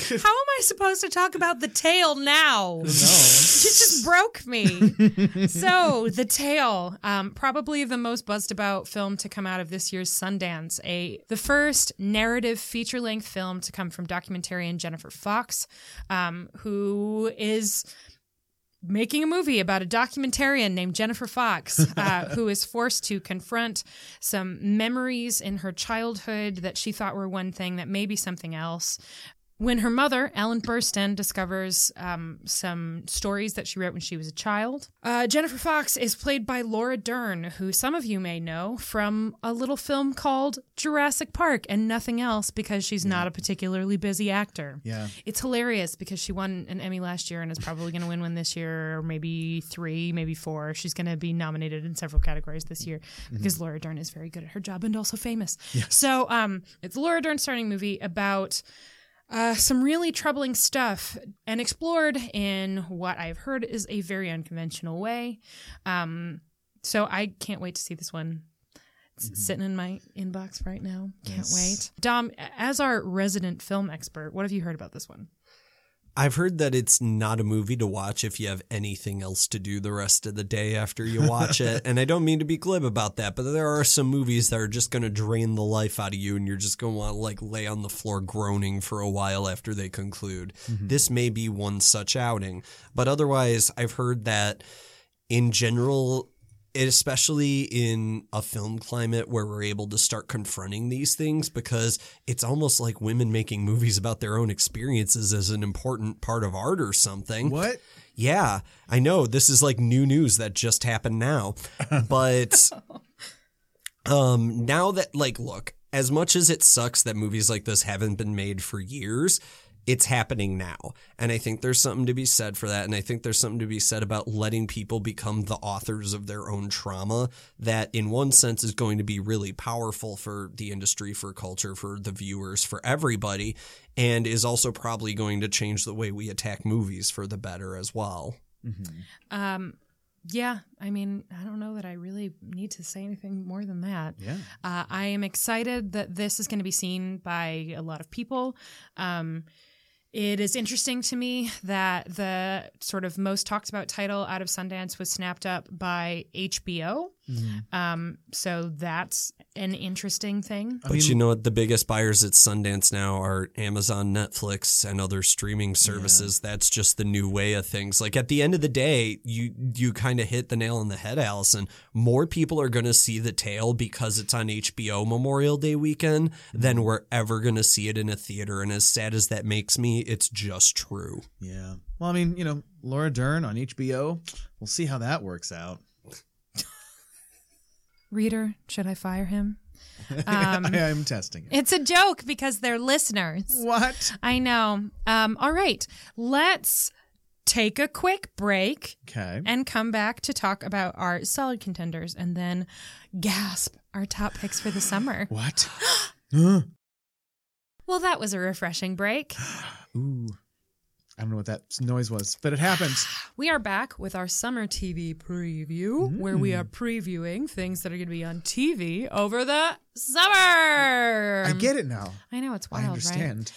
How am I supposed to talk about the Tale now? No. You just broke me. so, The Tale, um, probably the most buzzed about film to come out of this year's Sundance. A the first narrative feature length film to come from documentarian Jennifer Fox, um, who is making a movie about a documentarian named Jennifer Fox, uh, who is forced to confront some memories in her childhood that she thought were one thing that may be something else. When her mother, Ellen Burstyn, discovers um, some stories that she wrote when she was a child, uh, Jennifer Fox is played by Laura Dern, who some of you may know from a little film called Jurassic Park and nothing else because she's not a particularly busy actor. Yeah. It's hilarious because she won an Emmy last year and is probably going to win one this year, or maybe three, maybe four. She's going to be nominated in several categories this year because Laura Dern is very good at her job and also famous. So, um, it's Laura Dern starring movie about uh, some really troubling stuff and explored in what I've heard is a very unconventional way. Um, so I can't wait to see this one. It's sitting in my inbox right now. Can't Yes. wait. Dom, as our resident film expert, what have you heard about this one? I've heard that it's not a movie to watch if you have anything else to do the rest of the day after you watch it. And I don't mean to be glib about that, but there are some movies that are just going to drain the life out of you and you're just going to want to like lay on the floor groaning for a while after they conclude. Mm-hmm. This may be one such outing. But otherwise, I've heard that in general, especially in a film climate where we're able to start confronting these things because it's almost like women making movies about their own experiences as an important part of art or something. What? Yeah, I know this is like new news that just happened now. But um now that like look, as much as it sucks that movies like this haven't been made for years, it's happening now. And I think there's something to be said for that and I think there's something to be said about letting people become the authors of their own trauma that in one sense is going to be really powerful for the industry, for culture, for the viewers, for everybody and is also probably going to change the way we attack movies for the better as well. Um, yeah, I mean, I don't know that I really need to say anything more than that. Yeah. Uh, I am excited that this is going to be seen by a lot of people. Um, it is interesting to me that the sort of most talked about title out of Sundance was snapped up by HBO. Um, so that's an interesting thing. But you know what? The biggest buyers at Sundance now are Amazon, Netflix, and other streaming services. That's just the new way of things. Like at the end of the day, you you kind of hit the nail on the head, Allison. More people are going to see the tale because it's on HBO Memorial Day weekend than we're ever going to see it in a theater. And as sad as that makes me, it's just true. Yeah. Well, I mean, you know, Laura Dern on HBO. We'll see how that works out. Reader, should I fire him? Um, I am testing it. it's a joke because they're listeners. What? I know. Um, all right, let's take a quick break Okay. and come back to talk about our solid contenders and then gasp our top picks for the summer. What? Well, that was a refreshing break. Ooh. I don't know what that noise was, but it happened. We are back with our summer TV preview, where we are mm. previewing things that are going to be on TV over the summer. I get it now. I know it's wild, I understand.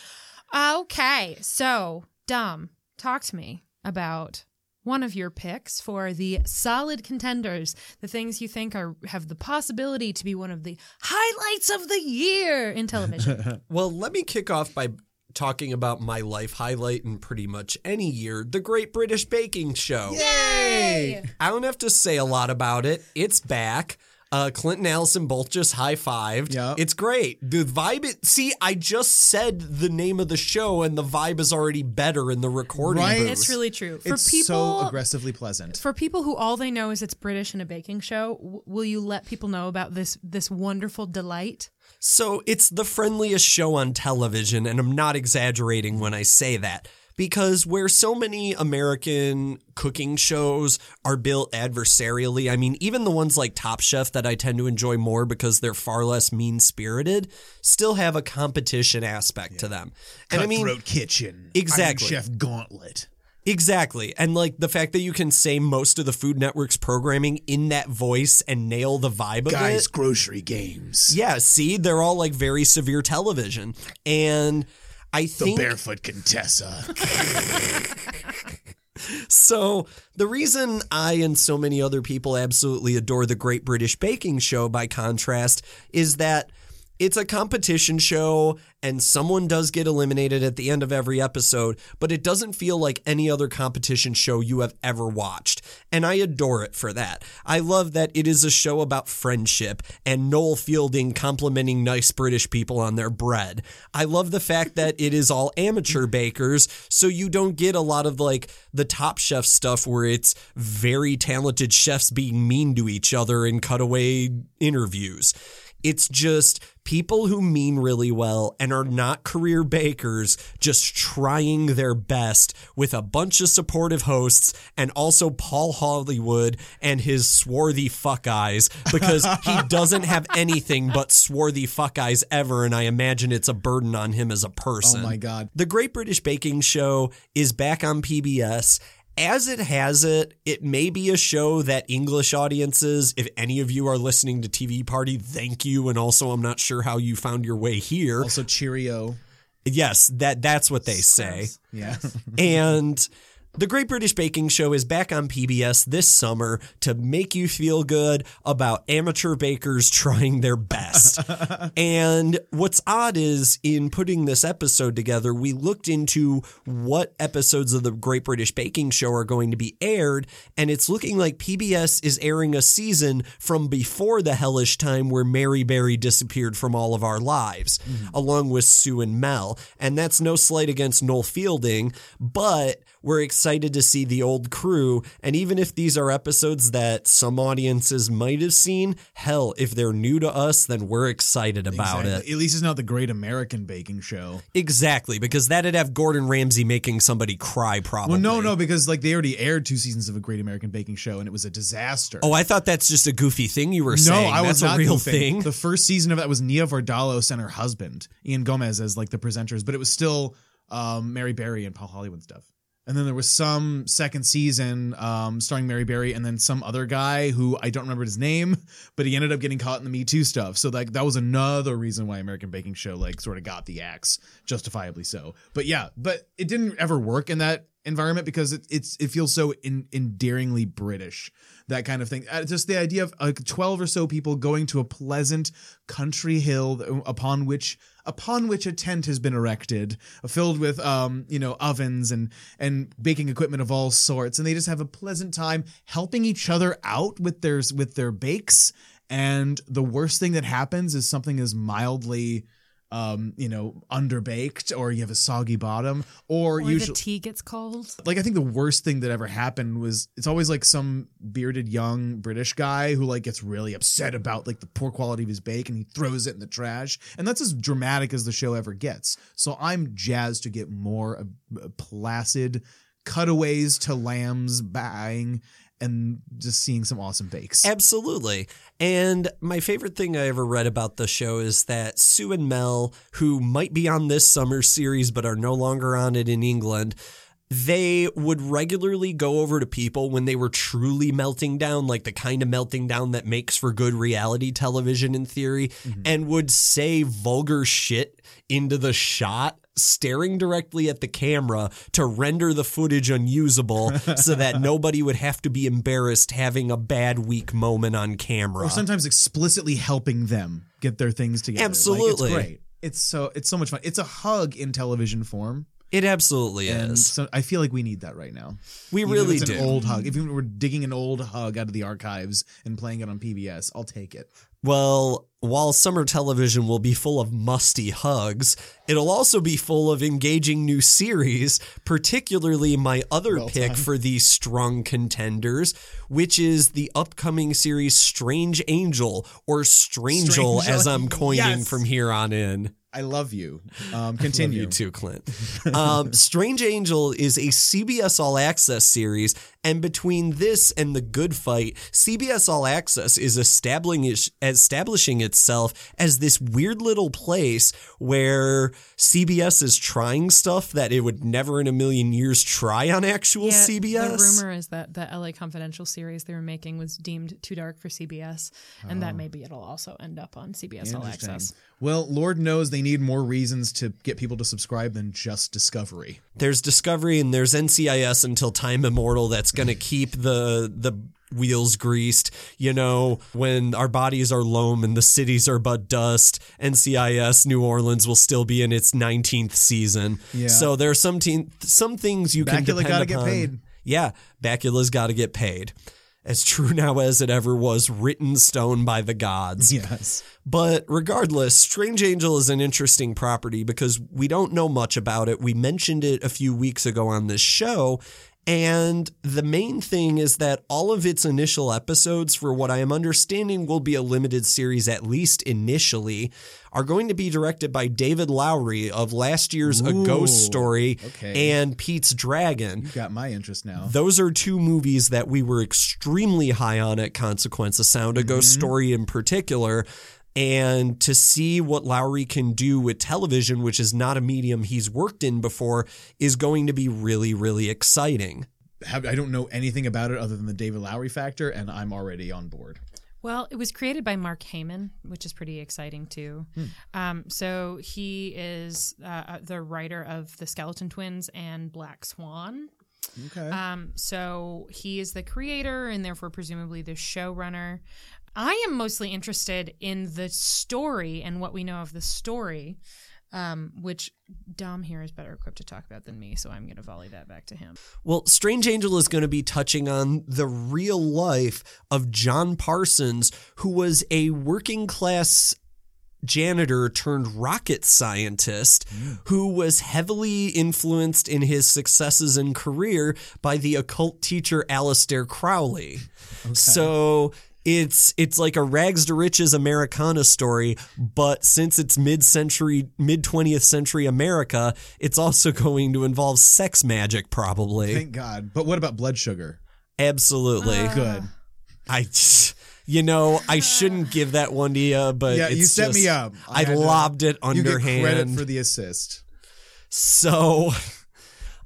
right? Okay, so Dom, talk to me about one of your picks for the solid contenders, the things you think are have the possibility to be one of the highlights of the year in television. Well, let me kick off by talking about my life highlight in pretty much any year the Great British Baking Show. Yay! I don't have to say a lot about it. It's back. Uh, Clinton and Allison both just high fived. Yeah. It's great. The vibe, it, see, I just said the name of the show and the vibe is already better in the recording Right? booth. It's really true. For it's people so aggressively pleasant. for people who all they know is it's British and a baking show, w- will you let people know about this this wonderful delight? So it's the friendliest show on television, and I'm not exaggerating when I say that. Because where so many American cooking shows are built adversarially, I mean, even the ones like Top Chef that I tend to enjoy more because they're far less mean spirited, still have a competition aspect to them. And I mean, Cutthroat Kitchen. Exactly. Iron Chef Gauntlet. Exactly. And like the fact that you can say most of the Food Network's programming in that voice and nail the vibe of Guys it. Grocery Games. Yeah, see, they're all like very severe television. And I think. The Barefoot Contessa. so. The reason I and so many other people absolutely adore the Great British Baking Show, by contrast, is that it's a competition show and someone does get eliminated at the end of every episode, but it doesn't feel like any other competition show you have ever watched. And I adore it for that. I love that it is a show about friendship and Noel Fielding complimenting nice British people on their bread. I love the fact that it is all amateur bakers, so you don't get a lot of like the top chef stuff where it's very talented chefs being mean to each other in cutaway interviews. It's just people who mean really well and are not career bakers just trying their best with a bunch of supportive hosts and also Paul Hollywood and his swarthy fuck eyes because he doesn't have anything but swarthy fuck eyes ever and I imagine it's a burden on him as a person. Oh my God. The Great British Baking Show is back on PBS. As it has it, it may be a show that English audiences, if any of you are listening to TV Party, thank you. And also, I'm not sure how you found your way here. Also Cheerio. Yes, that that's what they say. Yeah. And the Great British Baking Show is back on PBS this summer to make you feel good about amateur bakers trying their best. and what's odd is in putting this episode together, we looked into what episodes of the Great British Baking Show are going to be aired, and it's looking like PBS is airing a season from before the hellish time where Mary Berry disappeared from all of our lives, mm-hmm. along with Sue and Mel. And that's no slight against Noel Fielding, but we're excited to see the old crew. And even if these are episodes that some audiences might have seen, hell, if they're new to us, then we're excited about Exactly. it. At least it's not the Great American Baking Show. Exactly, because that'd have Gordon Ramsay making somebody cry, probably. Well, no, no, because like they already aired two seasons of a Great American Baking Show, and it was a disaster. Oh, I thought that's just a goofy thing you were no, saying. No, I that's was not a real goofing. thing. The first season of that was Nia Vardalos and her husband Ian Gomez as like the presenters, but it was still um, Mary Berry and Paul Hollywood stuff. And then there was some second season um, starring Mary Berry and then some other guy who I don't remember his name, but he ended up getting caught in the Me Too stuff. So like that was another reason why American Baking Show like sort of got the axe, justifiably so. But yeah, but it didn't ever work in that environment because it, it's it feels so in, endearingly British that kind of thing. Uh, just the idea of like twelve or so people going to a pleasant country hill upon which upon which a tent has been erected, filled with um you know ovens and and baking equipment of all sorts, and they just have a pleasant time helping each other out with their with their bakes. And the worst thing that happens is something as mildly um, you know, underbaked, or you have a soggy bottom, or, Or usually the tea gets cold. like I think the worst thing that ever happened was it's always like some bearded young British guy who like gets really upset about like the poor quality of his bake and he throws it in the trash and that's as dramatic as the show ever gets. So I'm jazzed to get more uh, placid cutaways to lambs buying and just seeing some awesome bakes. Absolutely. And my favorite thing I ever read about the show is that Sue and Mel, who might be on this summer series but are no longer on it in England, they would regularly go over to people when they were truly melting down, like the kind of melting down that makes for good reality television in theory, mm-hmm. and would say vulgar shit into the shot. Staring directly at the camera to render the footage unusable so that nobody would have to be embarrassed having a bad weak moment on camera. or sometimes explicitly helping them get their things together. Like, Absolutely. it's great. It's so it's so much fun. It's a hug in television form. It absolutely And is. so I feel like we need that right now. We Even really do. an old hug. If we're digging an old hug out of the archives and playing it on PBS, I'll take it. Well, while summer television will be full of musty hugs, it'll also be full of engaging new series, particularly my other Well pick for these strong contenders, which is the upcoming series Strange Angel or Strangel Strangel, as I'm coining yes. from here on in. I love you. Um, Love continue. you too, Clint. Um, Strange Angel is a CBS All Access series, and between this and The Good Fight, CBS All Access is establishing establishing itself as this weird little place where CBS is trying stuff that it would never in a million years try on actual CBS. The rumor is that the LA Confidential series they were making was deemed too dark for CBS, and that maybe it'll also end up on CBS All Oh. Access. Well, Lord knows they need more reasons to get people to subscribe than just Discovery. there's Discovery and there's NCIS until time immortal that's going to keep the the wheels greased. You know, when our bodies are loam and the cities are but dust, NCIS New Orleans will still be in its 19th season. Yeah. So there are some te- some things you can Bakula depend gotta get paid. Yeah, Bakula's got to get paid. As true now as it ever was, written stone by the gods. Yes. But regardless, Strange Angel is an interesting property because we don't know much about it. We mentioned it a few weeks ago on this show. And the main thing is that all of its initial episodes, for what I am understanding will be a limited series, at least initially, are going to be directed by David Lowery of last year's A Ghost Story okay. and Pete's Dragon. You got my interest now. Those are two movies that we were extremely high on at Consequence of Sound, a ghost mm-hmm. story in particular. And to see what Lowery can do with television, which is not a medium he's worked in before, is going to be really, really exciting. I don't know anything about it other than the David Lowery factor, and I'm already on board. Well, it was created by Mark Heyman, which is pretty exciting too. Um, so he is uh, the writer of The Skeleton Twins and Black Swan. Okay. Um, so he is the creator and therefore presumably the showrunner. I am mostly interested in the story and what we know of the story, um, which Dom here is better equipped to talk about than me. So I'm going to volley that back to him. Well, Strange Angel is going to be touching on the real life of John Parsons, who was a working class janitor turned rocket scientist who was heavily influenced in his successes and career by the occult teacher Aleister Crowley. So it's it's like a rags to riches Americana story, but since it's mid century, mid twentieth century America, it's also going to involve sex magic, probably. Thank God. But what about blood sugar? Absolutely. Ah. Good. I, you know, I shouldn't give that one to you, but Yeah, it's you set me up. I I, had to- lobbed it You get credit for the assist. So,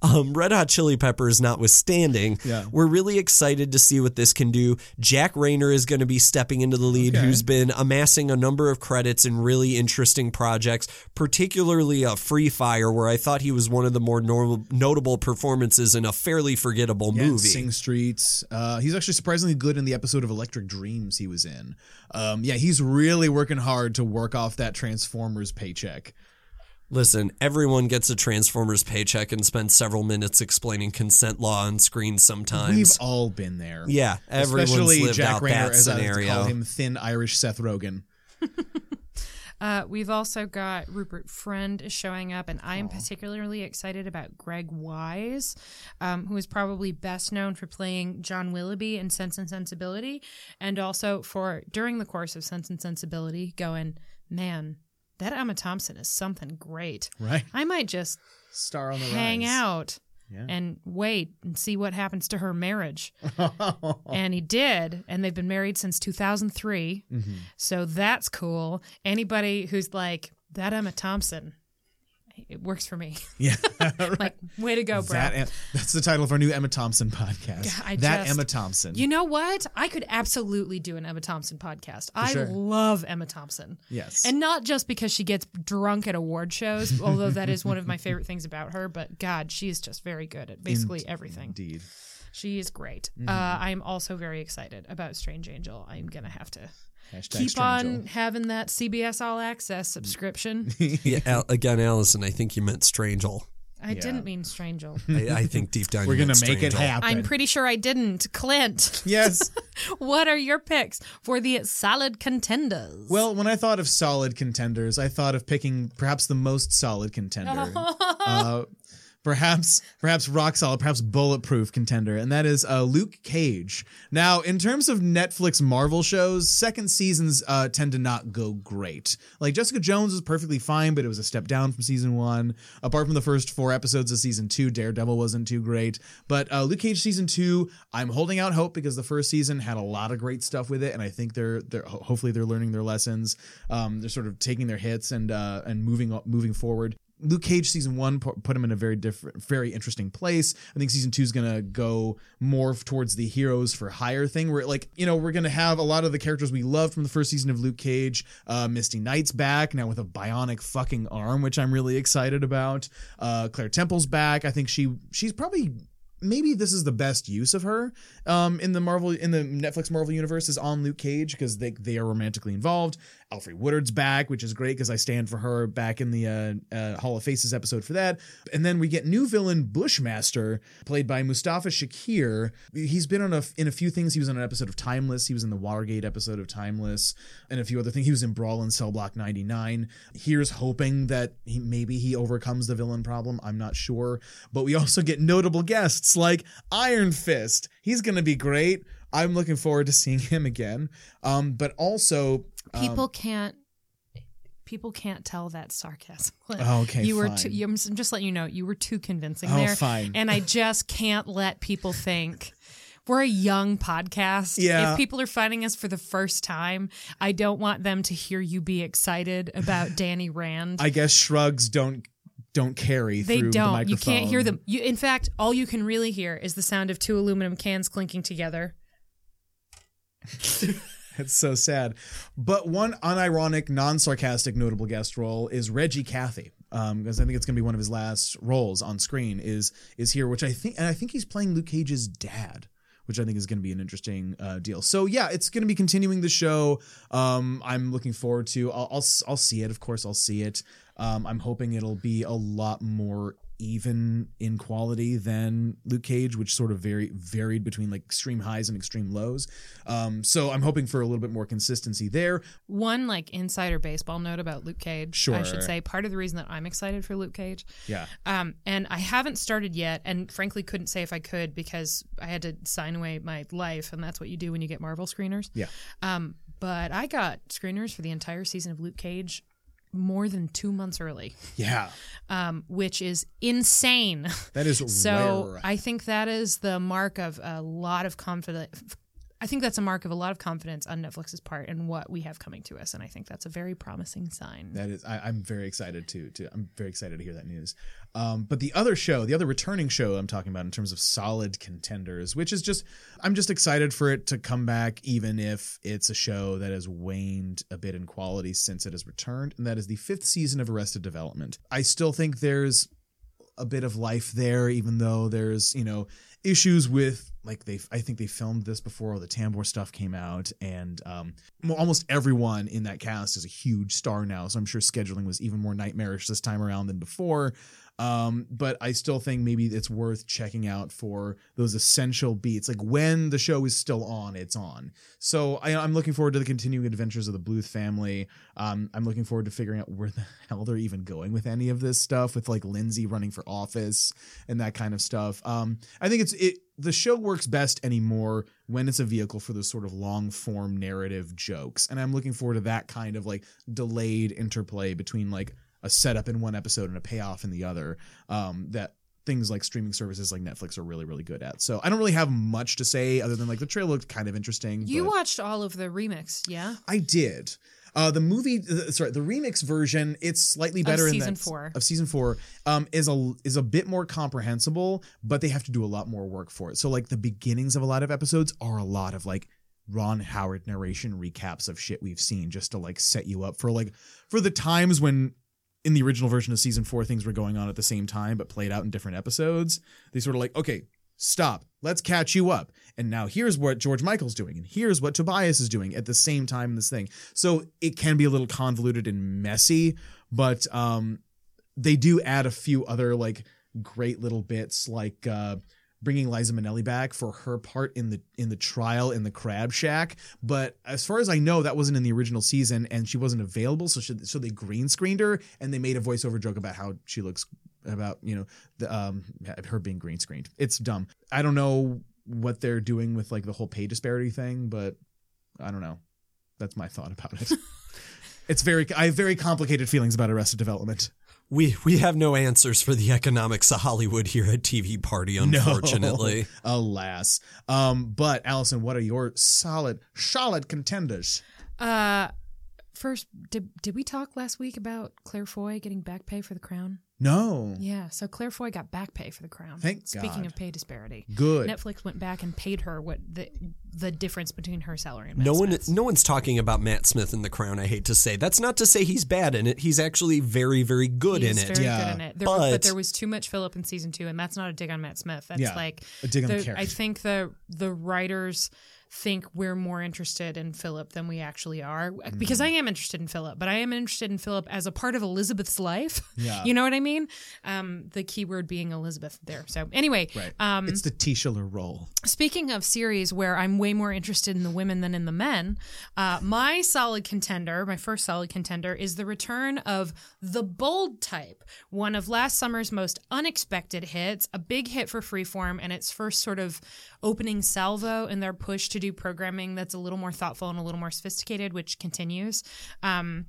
um, Red Hot Chili Peppers notwithstanding, Yeah. we're really excited to see what this can do. Jack Reynor is going to be stepping into the lead, Okay. who's been amassing a number of credits in really interesting projects, particularly a Free Fire, where I thought he was one of the more normal, notable performances in a fairly forgettable Yeah, movie. Sing Streets. Uh, he's actually surprisingly good in the episode of Electric Dreams he was in. Um, yeah, he's really working hard to work off that Transformers paycheck. Listen, everyone gets a Transformers paycheck and spends several minutes explaining consent law on screen sometimes. We've all been there. yeah, everyone's Especially lived Jack out Reynor, that as I like call him, thin Irish Seth Rogen. Uh, we've also got Rupert Friend is showing up, and I am particularly excited about Greg Wise, um, who is probably best known for playing John Willoughby in Sense and Sensibility, and also for during the course of Sense and Sensibility, going, man, that Emma Thompson is something great. Right. I might just Star on the hang rise. out Yeah. and wait and see what happens to her marriage. and he did, and they've been married since 2003. Mm-hmm. So that's cool. Anybody who's like, that Emma Thompson, it works for me. yeah. like, way to go, bro. That, that's the title of our new Emma Thompson podcast. I that just- Emma Thompson. you know what? I could absolutely do an Emma Thompson podcast. I sure. love Emma Thompson. yes. And not just because she gets drunk at award shows, although that is one of my favorite things about her, but God, she is just very good at basically everything. Indeed. She is great. Mm-hmm. Uh, I am also very excited about Strange Angel. I'm going to have to Hashtag keep Strange on having that CBS All Access subscription. Yeah, Al- again, Allison, I think you meant Strangel. I didn't mean Strangel. I, I think deep down We're gonna make it happen. I'm pretty sure I didn't. Clint, Yes. what are your picks for the solid contenders? Well, when I thought of solid contenders, I thought of picking perhaps the most solid contender. uh, perhaps perhaps rock solid, perhaps bulletproof contender, and that is uh, Luke Cage. Now, in terms of Netflix Marvel shows, second seasons uh, tend to not go great. Like Jessica Jones was perfectly fine, but it was a step down from season one. Apart from the first four episodes of season two, Daredevil wasn't too great. But uh, Luke Cage season two, I'm holding out hope because the first season had a lot of great stuff with it, and I think they're they're hopefully they're learning their lessons. Um, they're sort of taking their hits and uh, and moving moving forward. Luke Cage season one put him in a very different, very interesting place. I think season two is gonna go more towards the heroes for hire thing, where like you know we're gonna have a lot of the characters we love from the first season of Luke Cage. Uh, Misty Knight's back now with a bionic fucking arm, which I'm really excited about. Uh, Claire Temple's back. I think she she's probably maybe this is the best use of her um, in the Marvel in the Netflix Marvel universe is on Luke Cage because they they are romantically involved. Alfre Woodard's back, which is great because I stand for her back in the uh, uh, Hall of Faces episode for that. And then we get new villain Bushmaster, played by Mustafa Shakir. He's been on a in a few things. He was on an episode of Timeless. He was in the Watergate episode of Timeless, and a few other things. He was in Brawl in Cell Block 99. Here's hoping that he maybe he overcomes the villain problem. I'm not sure, but we also get notable guests like Iron Fist. He's gonna be great. I'm looking forward to seeing him again. Um, but also people um, can't. People can't tell that sarcasm. Oh, okay, you were too. You, I'm just letting you know you were too convincing Oh, there. fine. And I just can't let people think we're a young podcast. Yeah. If people are finding us for the first time, I don't want them to hear you be excited about Danny Rand. I guess shrugs don't don't carry they through don't. microphone. You can't hear them. You, in fact, all you can really hear is the sound of two aluminum cans clinking together. It's so sad. But one unironic, non-sarcastic, notable guest role is Reggie Cathy. Um, because I think it's going to be one of his last roles on screen is is here, which I think, and I think he's playing Luke Cage's dad, which I think is going to be an interesting uh, deal. So yeah, it's going to be continuing the show. Um, I'm looking forward to. I'll, I'll I'll see it. Of course, I'll see it. Um, I'm hoping it'll be a lot more even in quality than Luke Cage, which sort of very varied between like extreme highs and extreme lows. Um, so I'm hoping for a little bit more consistency there. One like insider baseball note about Luke Cage. I should say part of the reason that I'm excited for Luke Cage. Yeah. Um, and I haven't started yet, and frankly couldn't say if I could because I had to sign away my life, and that's what you do when you get Marvel screeners. Yeah. Um, but I got screeners for the entire season of Luke Cage more than two months early, Yeah. um, which is insane. That is So rare. I think that is the mark of a lot of confidence. I think that's a mark of a lot of confidence on Netflix's part and what we have coming to us, and I think that's a very promising sign. That is, I, I'm very excited to. To I'm very excited to hear that news. Um, but the other show, the other returning show, I'm talking about in terms of solid contenders, which is just, I'm just excited for it to come back, even if it's a show that has waned a bit in quality since it has returned, and that is the fifth season of Arrested Development. I still think there's a bit of life there, even though there's you know issues with like they I think they filmed this before all the Tambor stuff came out and um almost everyone in that cast is a huge star now so I'm sure scheduling was even more nightmarish this time around than before um but I still think maybe it's worth checking out for those essential beats like when the show is still on it's on. So I, I'm looking forward to the continuing adventures of the Bluth family. Um I'm looking forward to figuring out where the hell they're even going with any of this stuff with like Lindsay running for office and that kind of stuff. Um I think it's it the show works best anymore when it's a vehicle for those sort of long form narrative jokes. And I'm looking forward to that kind of like delayed interplay between like a setup in one episode and a payoff in the other. Um, that things like streaming services like Netflix are really, really good at. So I don't really have much to say other than like the trailer looked kind of interesting. You watched all of the remix, yeah? I did. Uh, the movie, uh, sorry, the remix version, it's slightly better in season that four. of season four. Um, is a is a bit more comprehensible, but they have to do a lot more work for it. So like the beginnings of a lot of episodes are a lot of like Ron Howard narration recaps of shit we've seen, just to like set you up for like for the times when in the original version of season four things were going on at the same time but played out in different episodes. They sort of like okay. Stop. Let's catch you up. And now here's what George Michael's doing, and here's what Tobias is doing at the same time in this thing. So it can be a little convoluted and messy, but um, they do add a few other like great little bits, like uh, bringing Liza Minnelli back for her part in the in the trial in the Crab Shack. But as far as I know, that wasn't in the original season, and she wasn't available. So she, so they green screened her, and they made a voiceover joke about how she looks about you know the um her being green screened. It's dumb. I don't know what they're doing with like the whole pay disparity thing, but I don't know. That's my thought about it. it's very I have very complicated feelings about Arrested Development. We we have no answers for the economics of Hollywood here at TV Party, unfortunately. No, alas. Um, but Allison, what are your solid, solid contenders? Uh, first, did did we talk last week about Claire Foy getting back pay for the crown? No. Yeah, so Claire Foy got back pay for the crown. Thank Speaking God. of pay disparity, Good. Netflix went back and paid her what the the difference between her salary and No Matt one, Smith's. no one's talking about Matt Smith in The Crown. I hate to say that's not to say he's bad in it. He's actually very, very good He in it. Very Yeah. good in it. There, but, But- there was too much Philip in season two, and that's not a dig on Matt Smith. That's Yeah, like a dig on the I character. think the the writers think we're more interested in Philip than we actually are. Mm-hmm. Because I am interested in Philip, but I am interested in Philip as a part of Elizabeth's life. Yeah. you know what I mean? Um, the keyword being Elizabeth there. So anyway, Right. um, it's the titular role. Speaking of series where I'm way more interested in the women than in the men, uh, my solid contender, my first solid contender, is the return of The Bold Type, one of last summer's most unexpected hits, a big hit for Freeform, and its first sort of opening salvo in their push to do programming that's a little more thoughtful and a little more sophisticated, which continues. Um,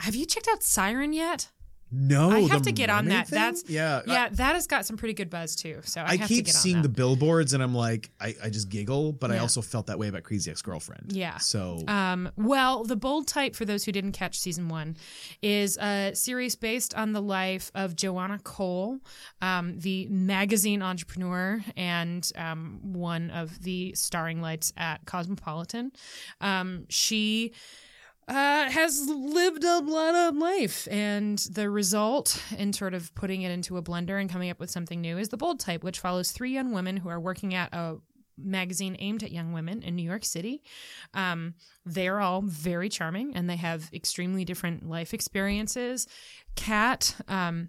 have you checked out Siren yet? No, I have to get on that. thing? That's yeah. yeah. That has got some pretty good buzz too. So I, I, have keep to get seeing on that. the billboards and I'm like, I, I just giggle, but I also felt that way about Crazy Ex Girlfriend. Yeah. So Um, well, The Bold Type, for those who didn't catch season one, is a series based on the life of Joanna Cole, um, the magazine entrepreneur and um, one of the starring lights at Cosmopolitan. Um, she uh, has lived a lot of life, and the result in sort of putting it into a blender and coming up with something new is The Bold Type, which follows three young women who are working at a magazine aimed at young women in New York City. Um, they're all very charming and they have extremely different life experiences. Kat, um,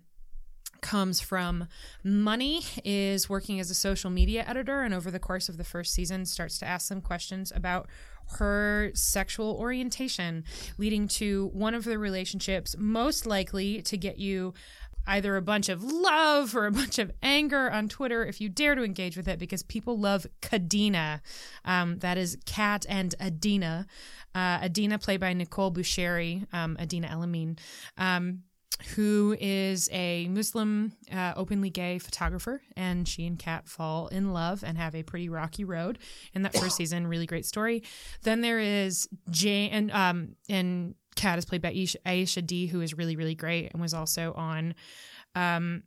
comes from money is working as a social media editor and over the course of the first season starts to ask some questions about her sexual orientation leading to one of the relationships most likely to get you either a bunch of love or a bunch of anger on Twitter if you dare to engage with it because people love Kadena. Um, that is Kat and Adena. Uh, Adena, played by Nikohl Boosheri, um, Adena El-Amin. Um, who is a Muslim, uh, openly gay photographer, and she and Kat fall in love and have a pretty rocky road in that first season. Really great story. Then there is Jane, and um, and Kat is played by Aisha, Aisha Dee, who is really really great and was also on um,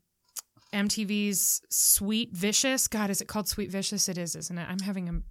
MTV's Sweet Vicious. God, is it called Sweet Vicious? It is, isn't it? I'm having a. I'm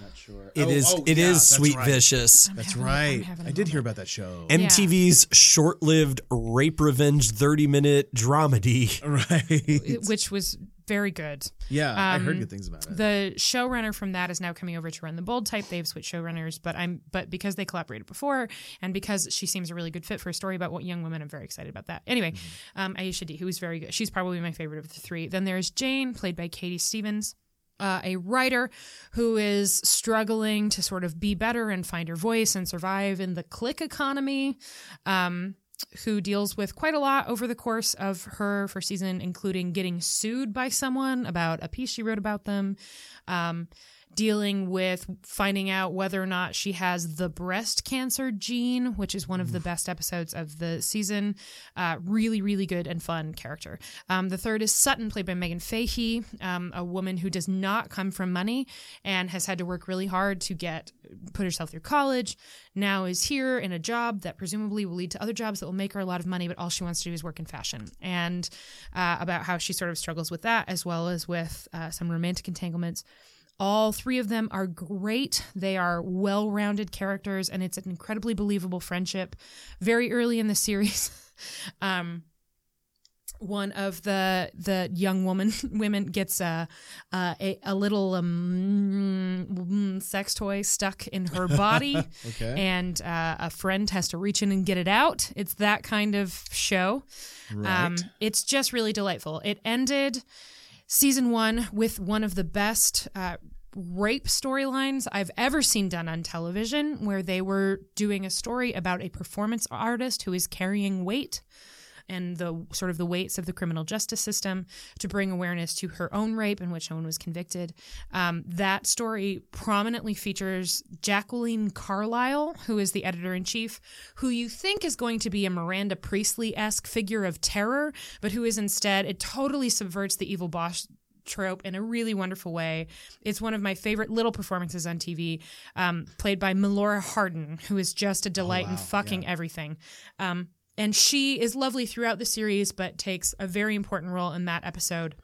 not sure. It oh, is. oh, It is yeah, that's Sweet right. Vicious. I'm That's having right. having a I did hear about that show. MTV's short-lived rape revenge 30-minute dramedy. right. which was very good. Yeah, I heard Um, good things about it. The showrunner from that is now coming over to run the Bold Type. They've switched showrunners, but I'm but because they collaborated before, and because she seems a really good fit for a story about what young women, I'm very excited about that. Anyway, um, Aisha Dee, who is very good. She's probably my favorite of the three. Then there's Jane, played by Katie Stevens. Uh, a writer who is struggling to sort of be better and find her voice and survive in the click economy. Um, who deals with quite a lot over the course of her first season, including getting sued by someone about a piece she wrote about them, um, dealing with finding out whether or not she has the breast cancer gene, which is one of the best episodes of the season. Uh, really, really good and fun character. Um, the third is Sutton, played by Meghann Fahy, um, a woman who does not come from money and has had to work really hard to get put herself through college. Now is here in a job that presumably will lead to other jobs that will make her a lot of money, but all she wants to do is work in fashion. And uh, about how she sort of struggles with that, as well as with uh, some romantic entanglements. All three of them are great. They are well rounded characters, and it's an incredibly believable friendship. Very early in the series, um, one of the the young woman women gets a a, a little um, mm, sex toy stuck in her body, Okay. and uh, a friend has to reach in and get it out. It's that kind of show. right. Um, it's just really delightful. It ended season one with one of the best uh, rape storylines I've ever seen done on television, where they were doing a story about a performance artist who is carrying weight and the sort of the weights of the criminal justice system to bring awareness to her own rape in which no one was convicted. Um, that story prominently features Jacqueline Carlyle, who is the editor in chief, who you think is going to be a Miranda Priestley esque figure of terror, but who is instead, it totally subverts the evil boss trope in a really wonderful way. It's one of my favorite little performances on TV, um, played by Melora Hardin, who is just a delight in wow, fucking everything. Um, and she is lovely throughout the series, but takes a very important role in that episode.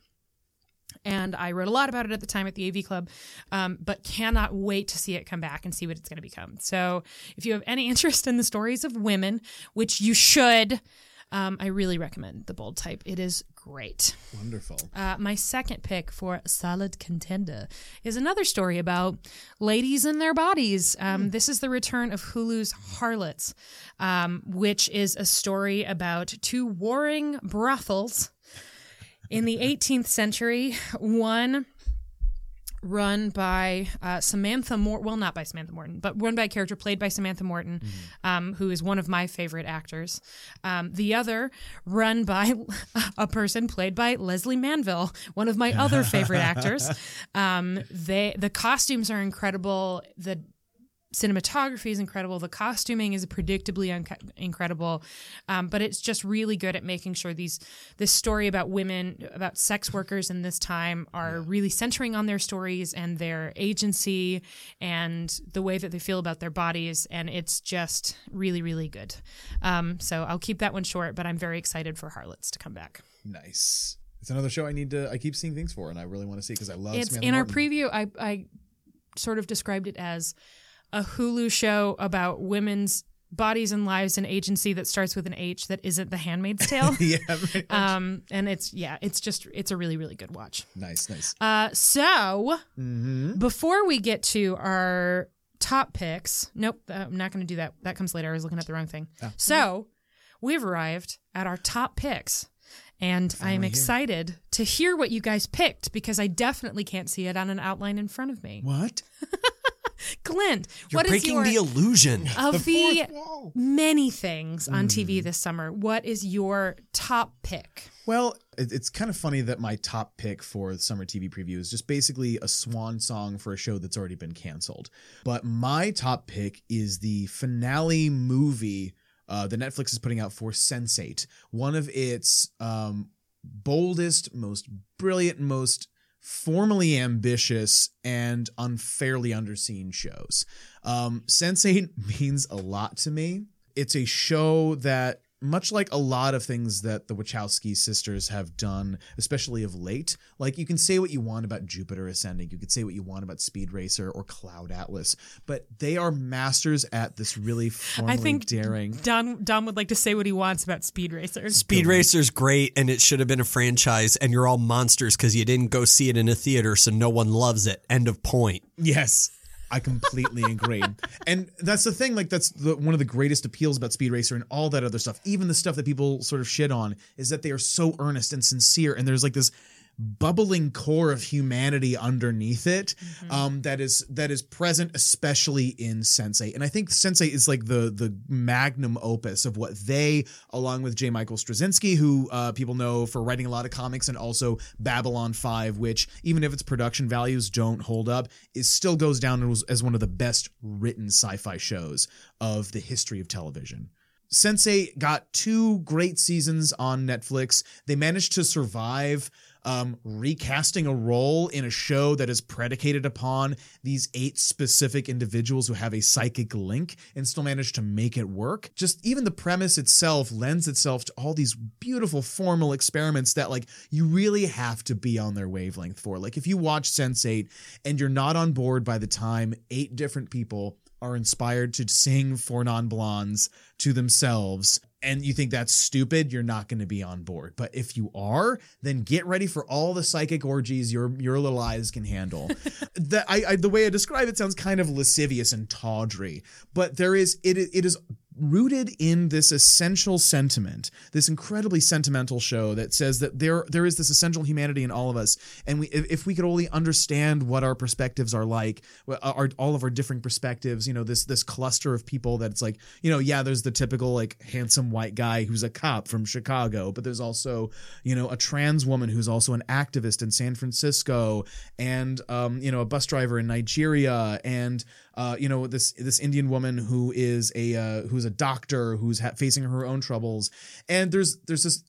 And I wrote a lot about it at the time at the AV Club, um, but cannot wait to see it come back and see what it's going to become. So, if you have any interest in the stories of women, which you should, um, I really recommend The Bold Type. It is great. Wonderful. Uh, my second pick for solid contender is another story about ladies and their bodies. Um, This is the return of Hulu's Harlots, um, which is a story about two warring brothels in the 18th century. One run by uh, Samantha Morton. Well, not by Samantha Morton, but run by a character played by Samantha Morton, um, who is one of my favorite actors. Um, the other run by a person played by Lesley Manville, one of my other favorite actors. Um, they the costumes are incredible. The cinematography is incredible. The costuming is predictably unca- incredible, um, but it's just really good at making sure these this story about women, about sex workers in this time, are really centering on their stories and their agency and the way that they feel about their bodies. And it's just really, really good. Um, so I'll keep that one short, but I'm very excited for Harlots to come back. Nice. It's another show I need to. I keep seeing things for, and I really want to see because I love. it's Samantha in our preview. I I sort of described it as a Hulu show about women's bodies and lives and agency that starts with an H that isn't The Handmaid's Tale. yeah. um, and it's yeah, it's just it's a really really good watch. nice. Nice. Uh, so Mm-hmm. before we get to our top picks, nope, uh, I'm not going to do that. That comes later. I was looking at the wrong thing. Oh. So we've arrived at our top picks. And I am Finally here. excited to hear what you guys picked because I definitely can't see it on an outline in front of me. What? Clint, You're what is breaking your the illusion. of the, wall. many things on Hmm. TV this summer? What is your top pick? Well, it's kind of funny that my top pick for the summer TV preview is just basically a swan song for a show that's already been canceled. But my top pick is the finale movie uh, that Netflix is putting out for Sense8, one of its um, boldest, most brilliant, most formally ambitious and unfairly underseen shows. Um, Sense8 means a lot to me. It's a show that much like a lot of things that the Wachowski sisters have done, especially of late, like you can say what you want about Jupiter Ascending, you could say what you want about Speed Racer or Cloud Atlas, but they are masters at this really formally think daring. Don Don would like to say what he wants about Speed Racer. Speed Racer's great, and it should have been a franchise, and you're all monsters because you didn't go see it in a theater, so no one loves it. End of point. Yes. I completely agree. and that's the thing, like that's the, one of the greatest appeals about Speed Racer and all that other stuff. Even the stuff that people sort of shit on is that they are so earnest and sincere and there's like this bubbling core of humanity underneath it um, that is that is present especially in Sense8. And I think Sense8 is like the the magnum opus of what they along with J. Michael Straczynski who uh, people know for writing a lot of comics and also Babylon 5 which even if its production values don't hold up it still goes down as, as one of the best written sci-fi shows of the history of television. Sense8 got two great seasons on Netflix. They managed to survive um, recasting a role in a show that is predicated upon these eight specific individuals who have a psychic link and still manage to make it work. Just even the premise itself lends itself to all these beautiful formal experiments that like you really have to be on their wavelength for. Like if you watch Sense8 and you're not on board by the time eight different people are inspired to sing 4 Non Blondes to themselves and you think that's stupid, you're not going to be on board. But if you are, then get ready for all the psychic orgies your your little eyes can handle. the, I, I, the way I describe it sounds kind of lascivious and tawdry, but there is it it is rooted in this essential sentiment, this incredibly sentimental show that says that there there is this essential humanity in all of us, and we if, we could only understand what our perspectives are like, our all of our different perspectives, you know, this this cluster of people that's like, you know, yeah, there's the typical like handsome white guy who's a cop from Chicago, but there's also you know a trans woman who's also an activist in San Francisco, and um, you know a bus driver in Nigeria, and uh, you know this this Indian woman who is a uh, who's a doctor who's ha- facing her own troubles, and there's there's this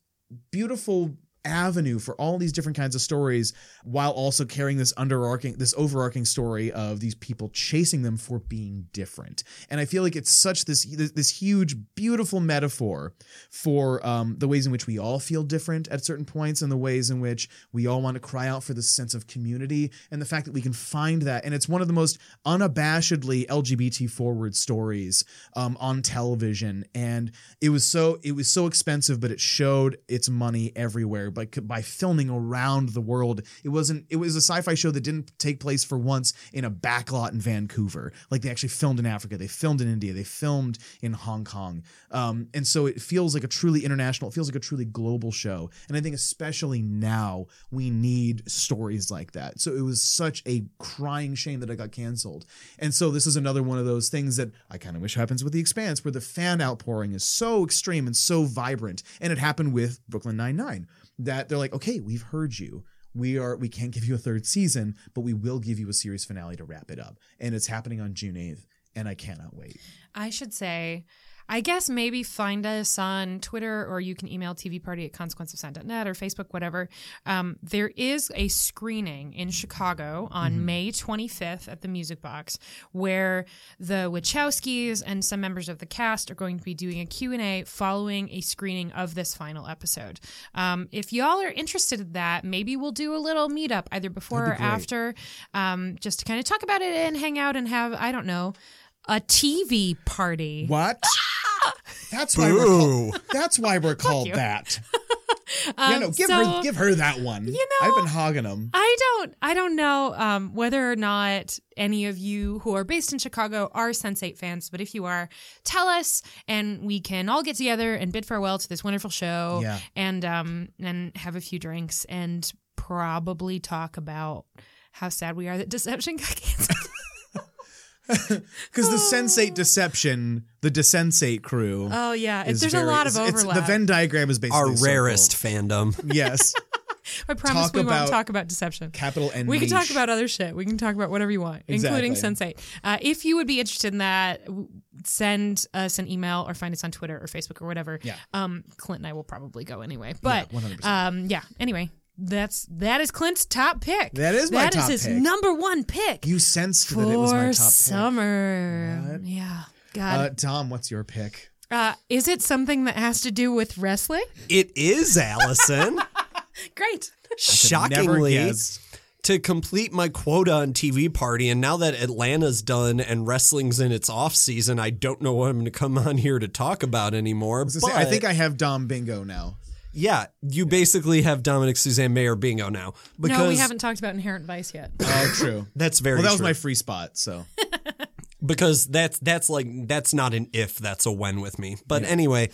beautiful avenue for all these different kinds of stories while also carrying this underarching this overarching story of these people chasing them for being different. And i feel like it's such this this huge beautiful metaphor for um, the ways in which we all feel different at certain points and the ways in which we all want to cry out for this sense of community and the fact that we can find that. And it's one of the most unabashedly lgbt forward stories um, on television. And it was so it was so expensive but it showed its money everywhere by by filming around the world. It wasn't. It was a sci-fi show that didn't take place for once in a backlot in Vancouver. Like they actually filmed in Africa. They filmed in India. They filmed in Hong Kong. Um, and so it feels like a truly international. It feels like a truly global show. And I think especially now we need stories like that. So it was such a crying shame that it got canceled. And so this is another one of those things that I kind of wish happens with The Expanse, where the fan outpouring is so extreme and so vibrant. And it happened with Brooklyn Nine Nine that they're like, okay, we've heard you. We are we can't give you a third season, but we will give you a series finale to wrap it up. And it's happening on June 8th, and I cannot wait. I should say, I guess maybe find us on Twitter or you can email tvparty at consequenceofsound.net or Facebook, whatever. Um, there is a screening in Chicago on May 25th at the Music Box where the Wachowskis and some members of the cast are going to be doing a Q&A following a screening of this final episode. Um, if y'all are interested in that, maybe we'll do a little meetup either before or great. after um, just to kind of talk about it and hang out and have, I don't know, a TV party. What? That's why we're called, Boo. that's why we're called you. that. yeah, no, Um, give so- her give her that one. You know- I've been hogging them. I don't I don't know um, whether or not any of you who are based in Chicago are Sense8 fans, but if you are, tell us and we can all get together and bid farewell to this wonderful show Yeah. and um and have a few drinks and probably talk about how sad we are that Deception got canceled. Because the Sensate Deception, the Desensate crew. oh yeah, is there's very- a lot of it's- it's- overlap. the Venn diagram is basically Our a circle. rarest fandom. Yes. I promise talk we about- won't talk about Deception. Capital N. We can talk niche. about other shit. We can talk about whatever you want, including Exactly. Sense8. Uh, if you would be interested in that, w- send us an email or find us on Twitter or Facebook or whatever. Yeah. Um, Clint and I will probably go anyway. But Yeah, 100%. um, yeah. Anyway, that's that is Clint's top pick. That is my pick. That is top his pick. number one pick You sensed for that it was my top pick. summer. What? Yeah. God. Uh, Tom, what's your pick? Uh, is it something that has to do with wrestling? It is Allison. Great. Shockingly, guessed. to complete my quota on TV party, and now that Atlanta's done and wrestling's in its off season, I don't know what I'm going to come on here to talk about anymore. I, But say, I think I have Dom Bingo now. Yeah, you basically have Dominick Suzanne Mayer bingo now because no, we haven't talked about Inherent Vice yet. Oh, true. That's very well, that was true. my free spot. So because that's that's like that's not an if that's a when with me but anyway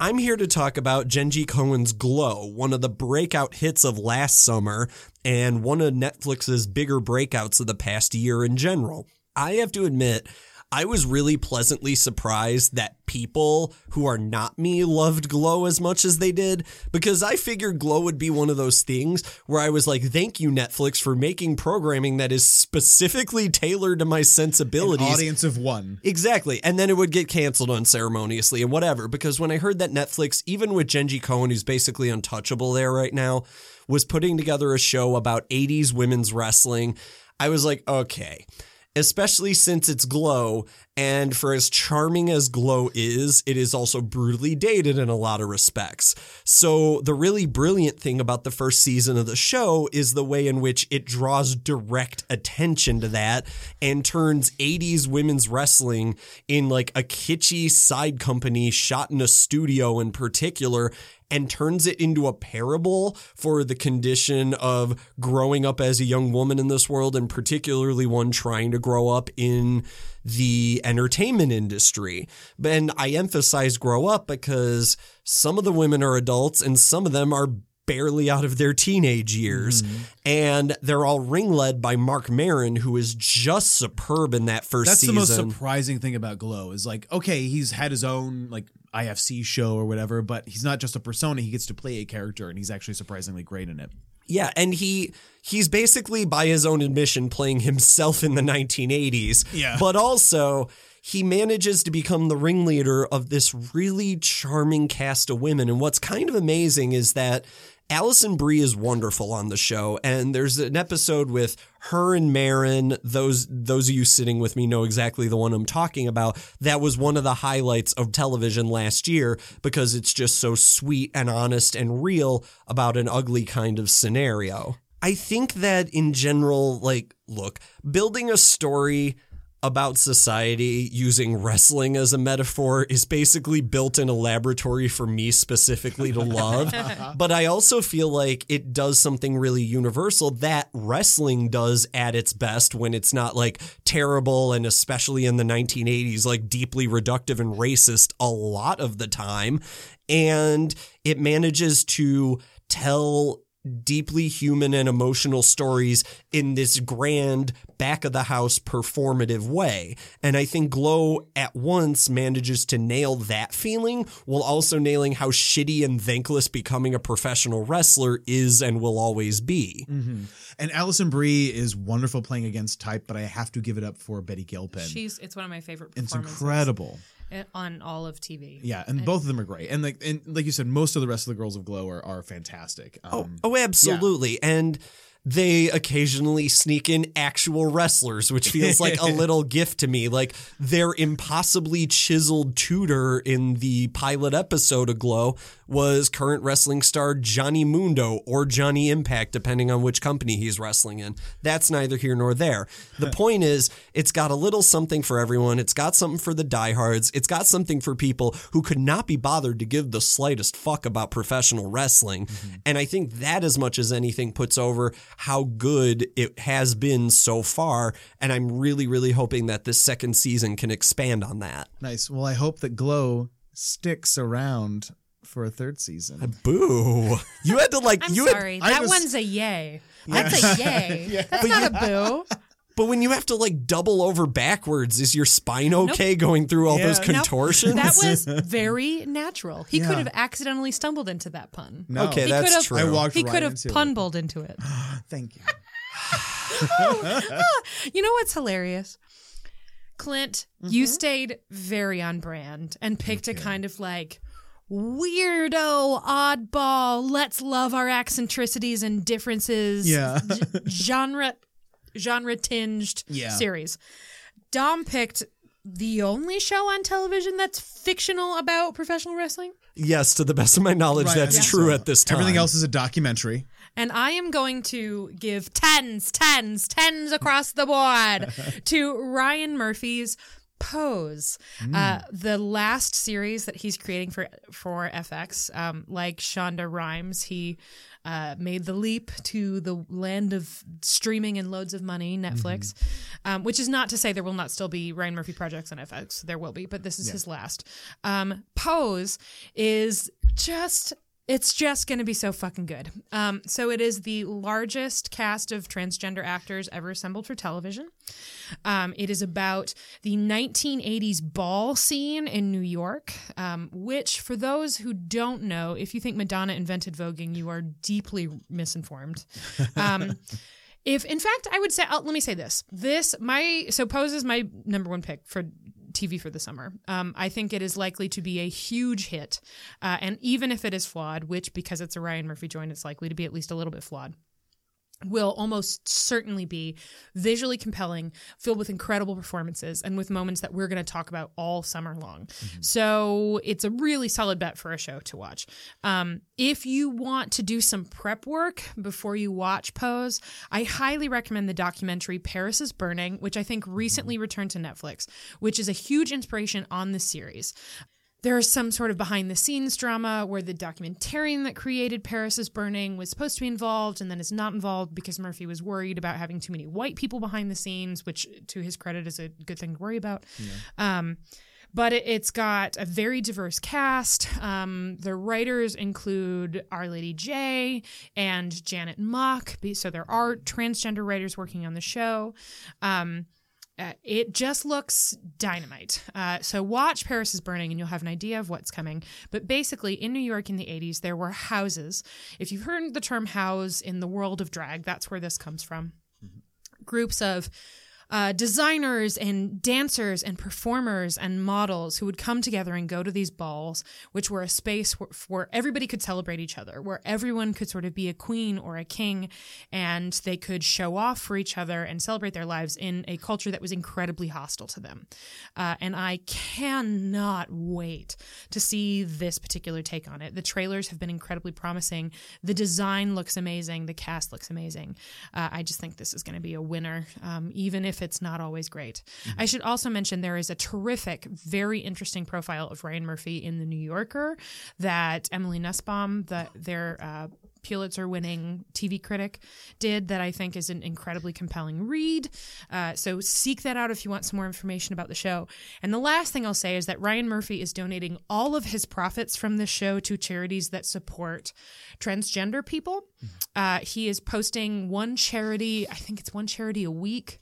i'm here to talk about Jenji Kohan's glow one of the breakout hits of last summer and one of netflix's bigger breakouts of the past year in general i have to admit I was really pleasantly surprised that people who are not me loved Glow as much as they did because I figured Glow would be one of those things where I was like, thank you, Netflix, for making programming that is specifically tailored to my sensibilities. audience of one. Exactly. And then it would get canceled unceremoniously and whatever. Because when I heard that Netflix, even with Jenji Kohan, who's basically untouchable there right now, was putting together a show about 80s women's wrestling, I was like, okay. Especially since it's Glow, and for as charming as Glow is, it is also brutally dated in a lot of respects. So, the really brilliant thing about the first season of the show is the way in which it draws direct attention to that and turns 80s women's wrestling in like a kitschy side company shot in a studio in particular and turns it into a parable for the condition of growing up as a young woman in this world and particularly one trying to grow up in the entertainment industry. And I emphasize grow up because some of the women are adults and some of them are barely out of their teenage years. Mm-hmm. And they're all ring led by Marc Maron, who is just superb in that first That's season. the most surprising thing about Glow is like, okay, he's had his own like IFC show or whatever, but he's not just a persona. He gets to play a character, and he's actually surprisingly great in it. Yeah, and he he's basically by his own admission playing himself in the 1980s. Yeah. But also he manages to become the ringleader of this really charming cast of women. And what's kind of amazing is that Alison Brie is wonderful on the show, and there's an episode with her and Maron. Those those of you sitting with me know exactly the one I'm talking about. That was one of the highlights of television last year because it's just so sweet and honest and real about an ugly kind of scenario. I think that in general, like, look, building a story about society using wrestling as a metaphor is basically built in a laboratory for me specifically to love. but I also feel like it does something really universal that wrestling does at its best when it's not like terrible and especially in the 1980s, like deeply reductive and racist a lot of the time. And it manages to tell deeply human and emotional stories in this grand back of the house performative way. And I think Glow at once manages to nail that feeling while also nailing how shitty and thankless becoming a professional wrestler is and will always be. Mm-hmm. And Alison Brie is wonderful playing against type, but I have to give it up for Betty Gilpin. She's it's one of my favorite it's incredible. I- on all of TV. Yeah, and both of them are great. And like and like you said, most of the rest of the girls of Glow are, are fantastic. Um, Oh, absolutely. And they occasionally sneak in actual wrestlers, which feels like a little gift to me. Like their impossibly chiseled tutor in the pilot episode of Glow was current wrestling star Johnny Mundo or Johnny Impact, depending on which company he's wrestling in. That's neither here nor there. The point is, it's got a little something for everyone. It's got something for the diehards. It's got something for people who could not be bothered to give the slightest fuck about professional wrestling. Mm-hmm. And I think that, as much as anything, puts over how good it has been so far. And I'm really, really hoping that this second season can expand on that. nice. Well, I hope that Glow sticks around for a third season. Uh, boo. You had to like, I'm you sorry. I that was- one's a yay. That's a yay. That's not a boo. But when you have to like double over backwards, is your spine okay going through all those Yeah. Nope. contortions? That was very natural. He Yeah. could have accidentally stumbled into that pun. No. okay, He that's could've- true. I walked He right could have into it. punbled into it. Thank you. You know what's hilarious? Clint, Mm-hmm. you stayed very on brand and picked a kind of like weirdo, oddball, let's love our eccentricities and differences Yeah. g- genre genre tinged Yeah. series. Dom picked the only show on television that's fictional about professional wrestling. Yes, to the best of my knowledge, Right, that's think true so. at this time. Everything else is a documentary. And I am going to give tens, tens, tens across the board to Ryan Murphy's Pose, uh, the last series that he's creating for for FX. Um, like Shonda Rhimes, he uh, made the leap to the land of streaming and loads of money, Netflix. Um, which is not to say there will not still be Ryan Murphy projects on FX. There will be, but this is his last. Um, Pose is just it's just going to be so fucking good. Um, so it is the largest cast of transgender actors ever assembled for television. Um, it is about the 1980s ball scene in New York, um, which, for those who don't know, if you think Madonna invented voguing, you are deeply misinformed. Um, if, in fact, I would say, oh, let me say this: this my so Pose is my number one pick for TV for the summer. Um, I think it is likely to be a huge hit, uh, and even if it is flawed, which because it's a Ryan Murphy joint, it's likely to be at least a little bit flawed will almost certainly be visually compelling, filled with incredible performances, and with moments that we're going to talk about all summer long. So it's a really solid bet for a show to watch. Um, if you want to do some prep work before you watch Pose, I highly recommend the documentary Paris is Burning, which I think recently returned to Netflix, which is a huge inspiration on the series. There is some sort of behind the scenes drama where the documentarian that created Paris is Burning was supposed to be involved and then is not involved because Murphy was worried about having too many white people behind the scenes, which to his credit is a good thing to worry about. Um, but it, it's got a very diverse cast. Um, the writers include Our Lady J and Janet Mock. So there are transgender writers working on the show. Um, uh, it just looks dynamite. Uh, so watch Paris is Burning and you'll have an idea of what's coming. But basically, in New York in the 80s, there were houses. If you've heard the term house in the world of drag, that's where this comes from. Groups of uh, designers and dancers and performers and models who would come together and go to these balls, which were a space where, where everybody could celebrate each other, where everyone could sort of be a queen or a king, and they could show off for each other and celebrate their lives in a culture that was incredibly hostile to them. Uh, and I cannot wait to see this particular take on it. The trailers have been incredibly promising. The design looks amazing. The cast looks amazing. Uh, I just think this is going to be a winner, um, even if it's not always great. I should also mention there is a terrific, very interesting profile of Ryan Murphy in the New Yorker that Emily Nussbaum, the, their uh, Pulitzer winning TV critic, did that I think is an incredibly compelling read. Uh, so seek that out if you want some more information about the show. And the last thing I'll say is that Ryan Murphy is donating all of his profits from the show to charities that support transgender people. Uh, he is posting one charity, I think it's one charity a week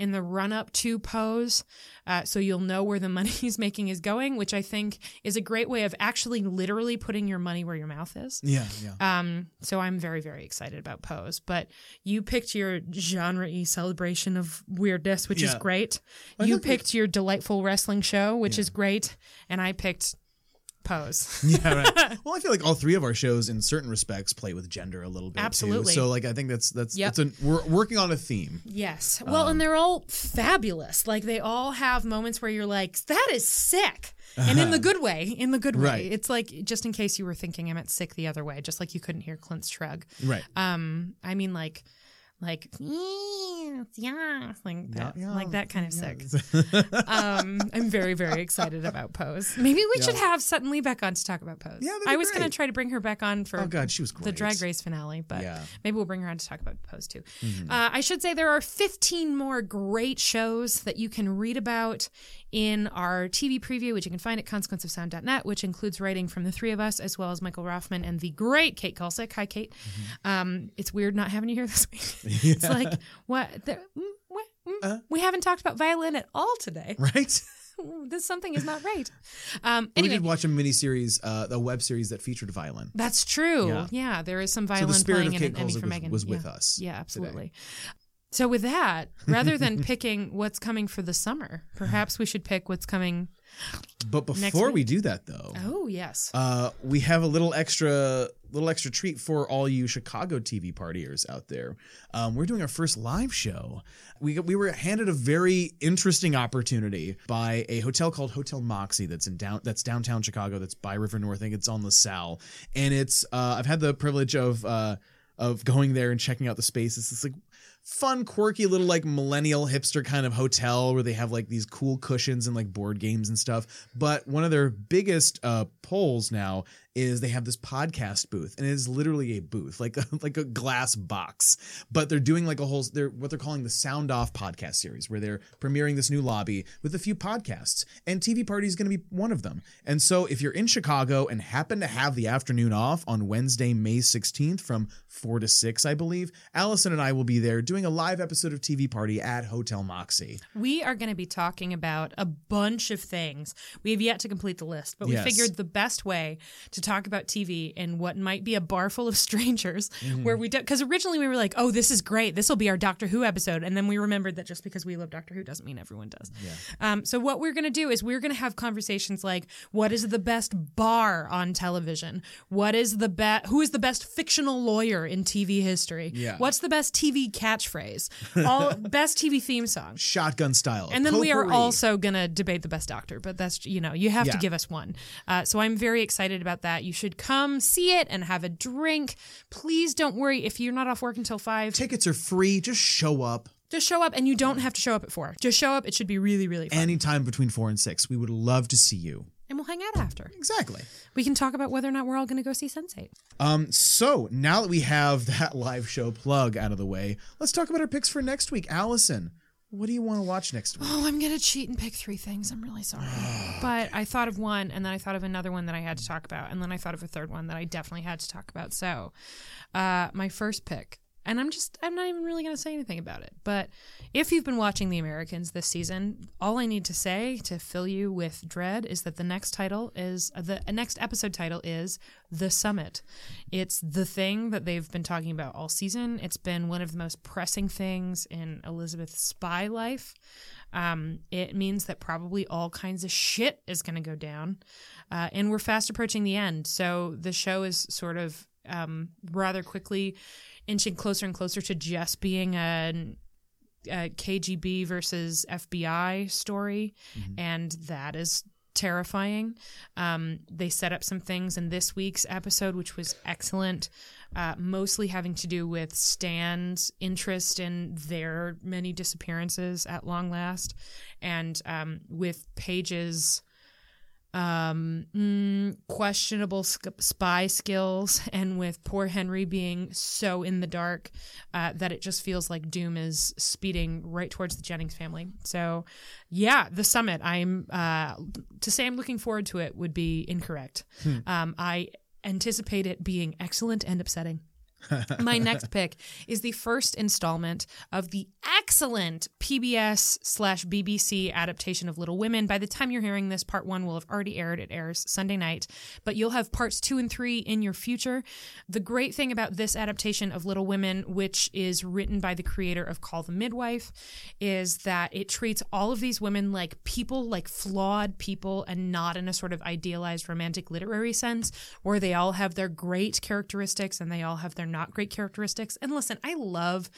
in the run up to pose uh, so you'll know where the money he's making is going which i think is a great way of actually literally putting your money where your mouth is. Yeah, yeah. um, so i'm very very excited about pose but you picked your genre-y celebration of weirdness which is great. I you picked your delightful wrestling show which is great and i picked pose yeah, right. Well, I feel like all three of our shows, in certain respects, play with gender a little bit. Absolutely. Too. So, like, I think that's that's Yep. that's a, we're working on a theme. Yes. Well, Um, and they're all fabulous. Like they all have moments where you're like, that is sick. And in the good way, in the good way. Right. It's like just in case you were thinking I meant sick the other way, just like you couldn't hear Clint's shrug. Right. Um, I mean like like yes, yes, like that, Yeah, like that kind of sick. Um, I'm very, very excited about Pose. Maybe we should have Sutton Lee back on to talk about Pose. Yeah, I was going to try to bring her back on for oh God, she was great. the Drag Race finale, but Yeah. Mm-hmm. maybe we'll bring her on to talk about Pose too. Uh, I should say there are 15 more great shows that you can read about in our TV preview, which you can find at consequenceofsound.net, which includes writing from the three of us, as well as Michael Roffman and the great Kate Kulzick. Hi, Kate. Mm-hmm. Um, it's weird not having you here this week. it's like, what? There, mm, what? Mm, Uh. we haven't talked about violin at all today. Right. this something is not right. Um, we did watch a miniseries, uh, a web series that featured violin. That's true. Yeah, Yeah. there is some So violin the spirit playing of in Kate an Emmy Kulzick for was, Megan. was yeah. with us. Yeah, today. So with that, rather than picking what's coming for the summer, perhaps we should pick what's coming But before we do that, though, Oh yes. uh, we have a little extra little extra treat for all you Chicago TV partiers out there. Um, we're doing our first live show. We we were handed a very interesting opportunity by a hotel called Hotel Moxy that's in down that's downtown Chicago. That's by River North. I think it's on LaSalle, and it's uh, I've had the privilege of. Uh, of going there and checking out the space. It's like fun, quirky little like millennial hipster kind of hotel where they have like these cool cushions and like board games and stuff. But one of their biggest uh polls now is they have this podcast booth and it is literally a booth, like a, like a glass box. But they're doing like a whole they're what they're calling the Sound Off podcast series where they're premiering this new lobby with a few podcasts and TV Party is going to be one of them. And so if you're in Chicago and happen to have the afternoon off on Wednesday, May 16th from 4 to 6, I believe, Allison and I will be there doing a live episode of TV Party at Hotel Moxy. We are going to be talking about a bunch of things. We have yet to complete the list, but we Yes. figured the best way to talk about TV in what might be a bar full of strangers, where we don't, because originally we were like, oh, this is great. This will be our Doctor Who episode. And then we remembered that just because we love Doctor Who doesn't mean everyone does. Yeah. Um, so what we're going to do is we're going to have conversations like, what is the best bar on television? What is the best, who is the best fictional lawyer in TV history? Yeah. What's the best TV catchphrase? All best TV theme song. Shotgun style. And then we are also going to debate the best doctor, but that's, you know, you have to give us one. Uh, so I'm very excited about that. You should come see it and have a drink. Please don't worry if you're not off work until five. tickets are free. Just show up Just show up and you don't have to show up at four. Just show up. It should be really, really fun. anytime between 4 and 6. We would love to see you. and we'll hang out after. Exactly. We can talk about whether or not we're all going to go see Sense8. Um, so now that we have that live show plug out of the way, let's talk about our picks for next week. Allison, what do you want to watch next week? Oh, I'm going to cheat and pick three things. I'm really sorry. but I thought of one, and then I thought of another one that I had to talk about, and then I thought of a third one that I definitely had to talk about. So, uh, my first pick, and I'm just, I'm not even really going to say anything about it. But if you've been watching The Americans this season, all I need to say to fill you with dread is that the next title is, uh, the next episode title is The Summit. It's the thing that they've been talking about all season. It's been one of the most pressing things in Elizabeth's spy life. Um, it means that probably all kinds of shit is going to go down. Uh, and we're fast approaching the end. So the show is sort of um, rather quickly inching closer and closer to just being a, a KGB versus FBI story. And that is terrifying. Um, they set up some things in this week's episode, which was excellent, uh, mostly having to do with Stan's interest in their many disappearances at long last, and um, with Paige's um mm, questionable sk- spy skills and with poor henry being so in the dark uh, that it just feels like doom is speeding right towards the jennings family. So yeah the summit. I'm uh to say i'm looking forward to it would be incorrect. Um i anticipate it being excellent and upsetting my next pick is the first installment of the excellent PBS slash BBC adaptation of Little Women. By the time you're hearing this, part one will have already aired. It airs Sunday night, but you'll have parts two and three in your future. The great thing about this adaptation of Little Women, which is written by the creator of Call the Midwife, is that it treats all of these women like people, like flawed people, and not in a sort of idealized romantic literary sense, where they all have their great characteristics and they all have their not great characteristics. And listen, I love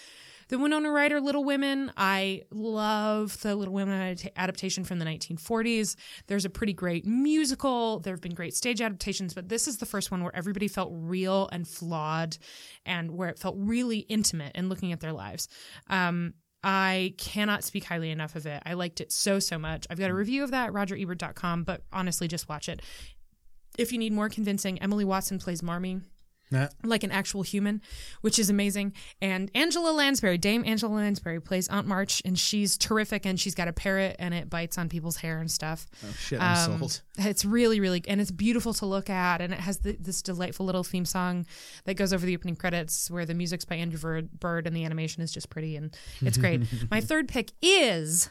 the Winona Ryder Little Women. I love the Little Women adaptation from the 1940s. There's a pretty great musical. There have been great stage adaptations, but this is the first one where everybody felt real and flawed and where it felt really intimate in looking at their lives. Um, I cannot speak highly enough of it. I liked it so, so much. I've got a review of that at rogerebert.com, but honestly, just watch it. If you need more convincing, Emily Watson plays Marmee Nah. like an actual human, which is amazing. And Angela Lansbury, Dame Angela Lansbury, plays Aunt March, and she's terrific. And she's got a parrot, and it bites on people's hair and stuff. Oh shit, I'm Um, sold. It's really, really, and it's beautiful to look at, and it has the, this delightful little theme song that goes over the opening credits, where the music's by Andrew Bird, Bird and the animation is just pretty, and it's great. My third pick is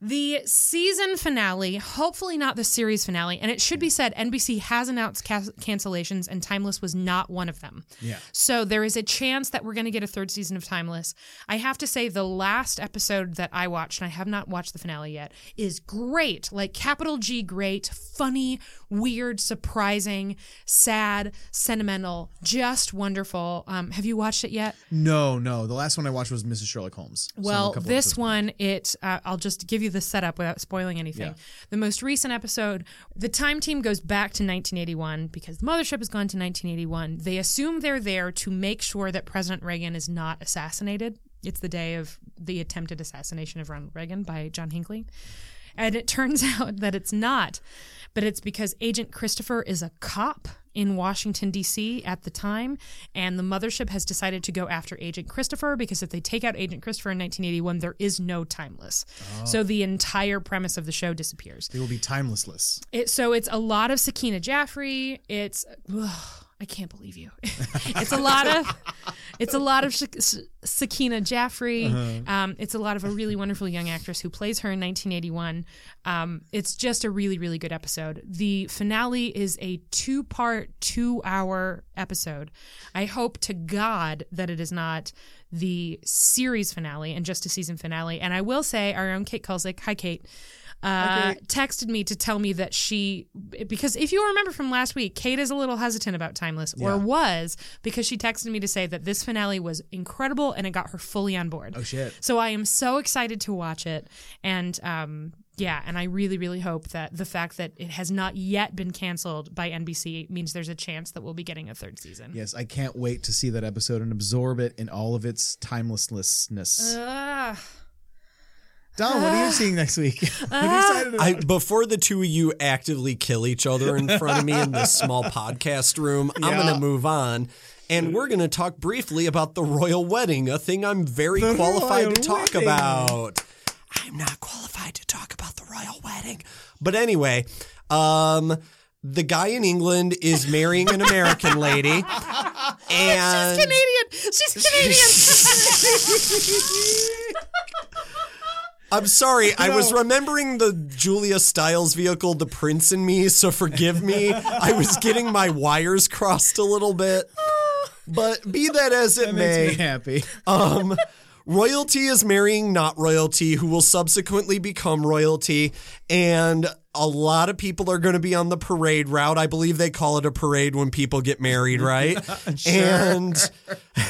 The season finale, hopefully not the series finale, and it should be said NBC has announced ca- cancellations, and Timeless was not one of them. Yeah. So there is a chance that we're going to get a third season of Timeless. I have to say, the last episode that I watched, and I have not watched the finale yet, is great. Like capital G great, funny, weird, surprising, sad, sentimental, just wonderful. Um, have you watched it yet? No, no. The last one I watched was Mrs. Sherlock Holmes. So Well, couple this one, it uh, I'll just give you the setup without spoiling anything. Yeah. The most recent episode, the time team goes back to 1981 because the mothership has gone to 1981. They assume they're there to make sure that President Reagan is not assassinated. It's the day of the attempted assassination of Ronald Reagan by John Hinckley. And it turns out that it's not, but it's because Agent Christopher is a cop in Washington, D.C. at the time, and the mothership has decided to go after Agent Christopher because if they take out Agent Christopher in 1981, there is no timeless. Oh. So the entire premise of the show disappears. They will be timelessless. It, so it's a lot of Sakina Jaffrey. It's ugh, I can't believe you. it's a lot of it's a lot of Sakina Jaffrey. Um, it's a lot of a really wonderful young actress who plays her in 1981. Um, it's just a really really good episode. The finale is a two part two hour episode. I hope to God that it is not the series finale and just a season finale. And I will say, our own Kate Kulzick, hi Kate, uh, texted me to tell me that she, because if you remember from last week, Kate is a little hesitant about Timeless, or Yeah. was, because she texted me to say that this finale was incredible and it got her fully on board. Oh shit. So I am so excited to watch it. And um, yeah, and I really, really hope that the fact that it has not yet been canceled by NBC means there's a chance that we'll be getting a third season. Yes, I can't wait to see that episode and absorb it in all of its timelessness. Ah. Don, what are you seeing next week? what are you excited about? I, before the two of you actively kill each other in front of me in this small podcast room, I'm Yeah. going to move on. And we're going to talk briefly about the royal wedding, a thing I'm very The qualified to talk wedding. about. I'm not qualified to talk about the royal wedding. But anyway, um, the guy in England is marrying an American lady. And she's Canadian. She's Canadian. I'm sorry, I was remembering the Julia Stiles vehicle, the Prince and Me, so forgive me. I was getting my wires crossed a little bit. But be that as it that may, makes me happy. um, royalty is marrying not royalty, who will subsequently become royalty, and a lot of people are going to be on the parade route. I believe they call it a parade when people get married, right? And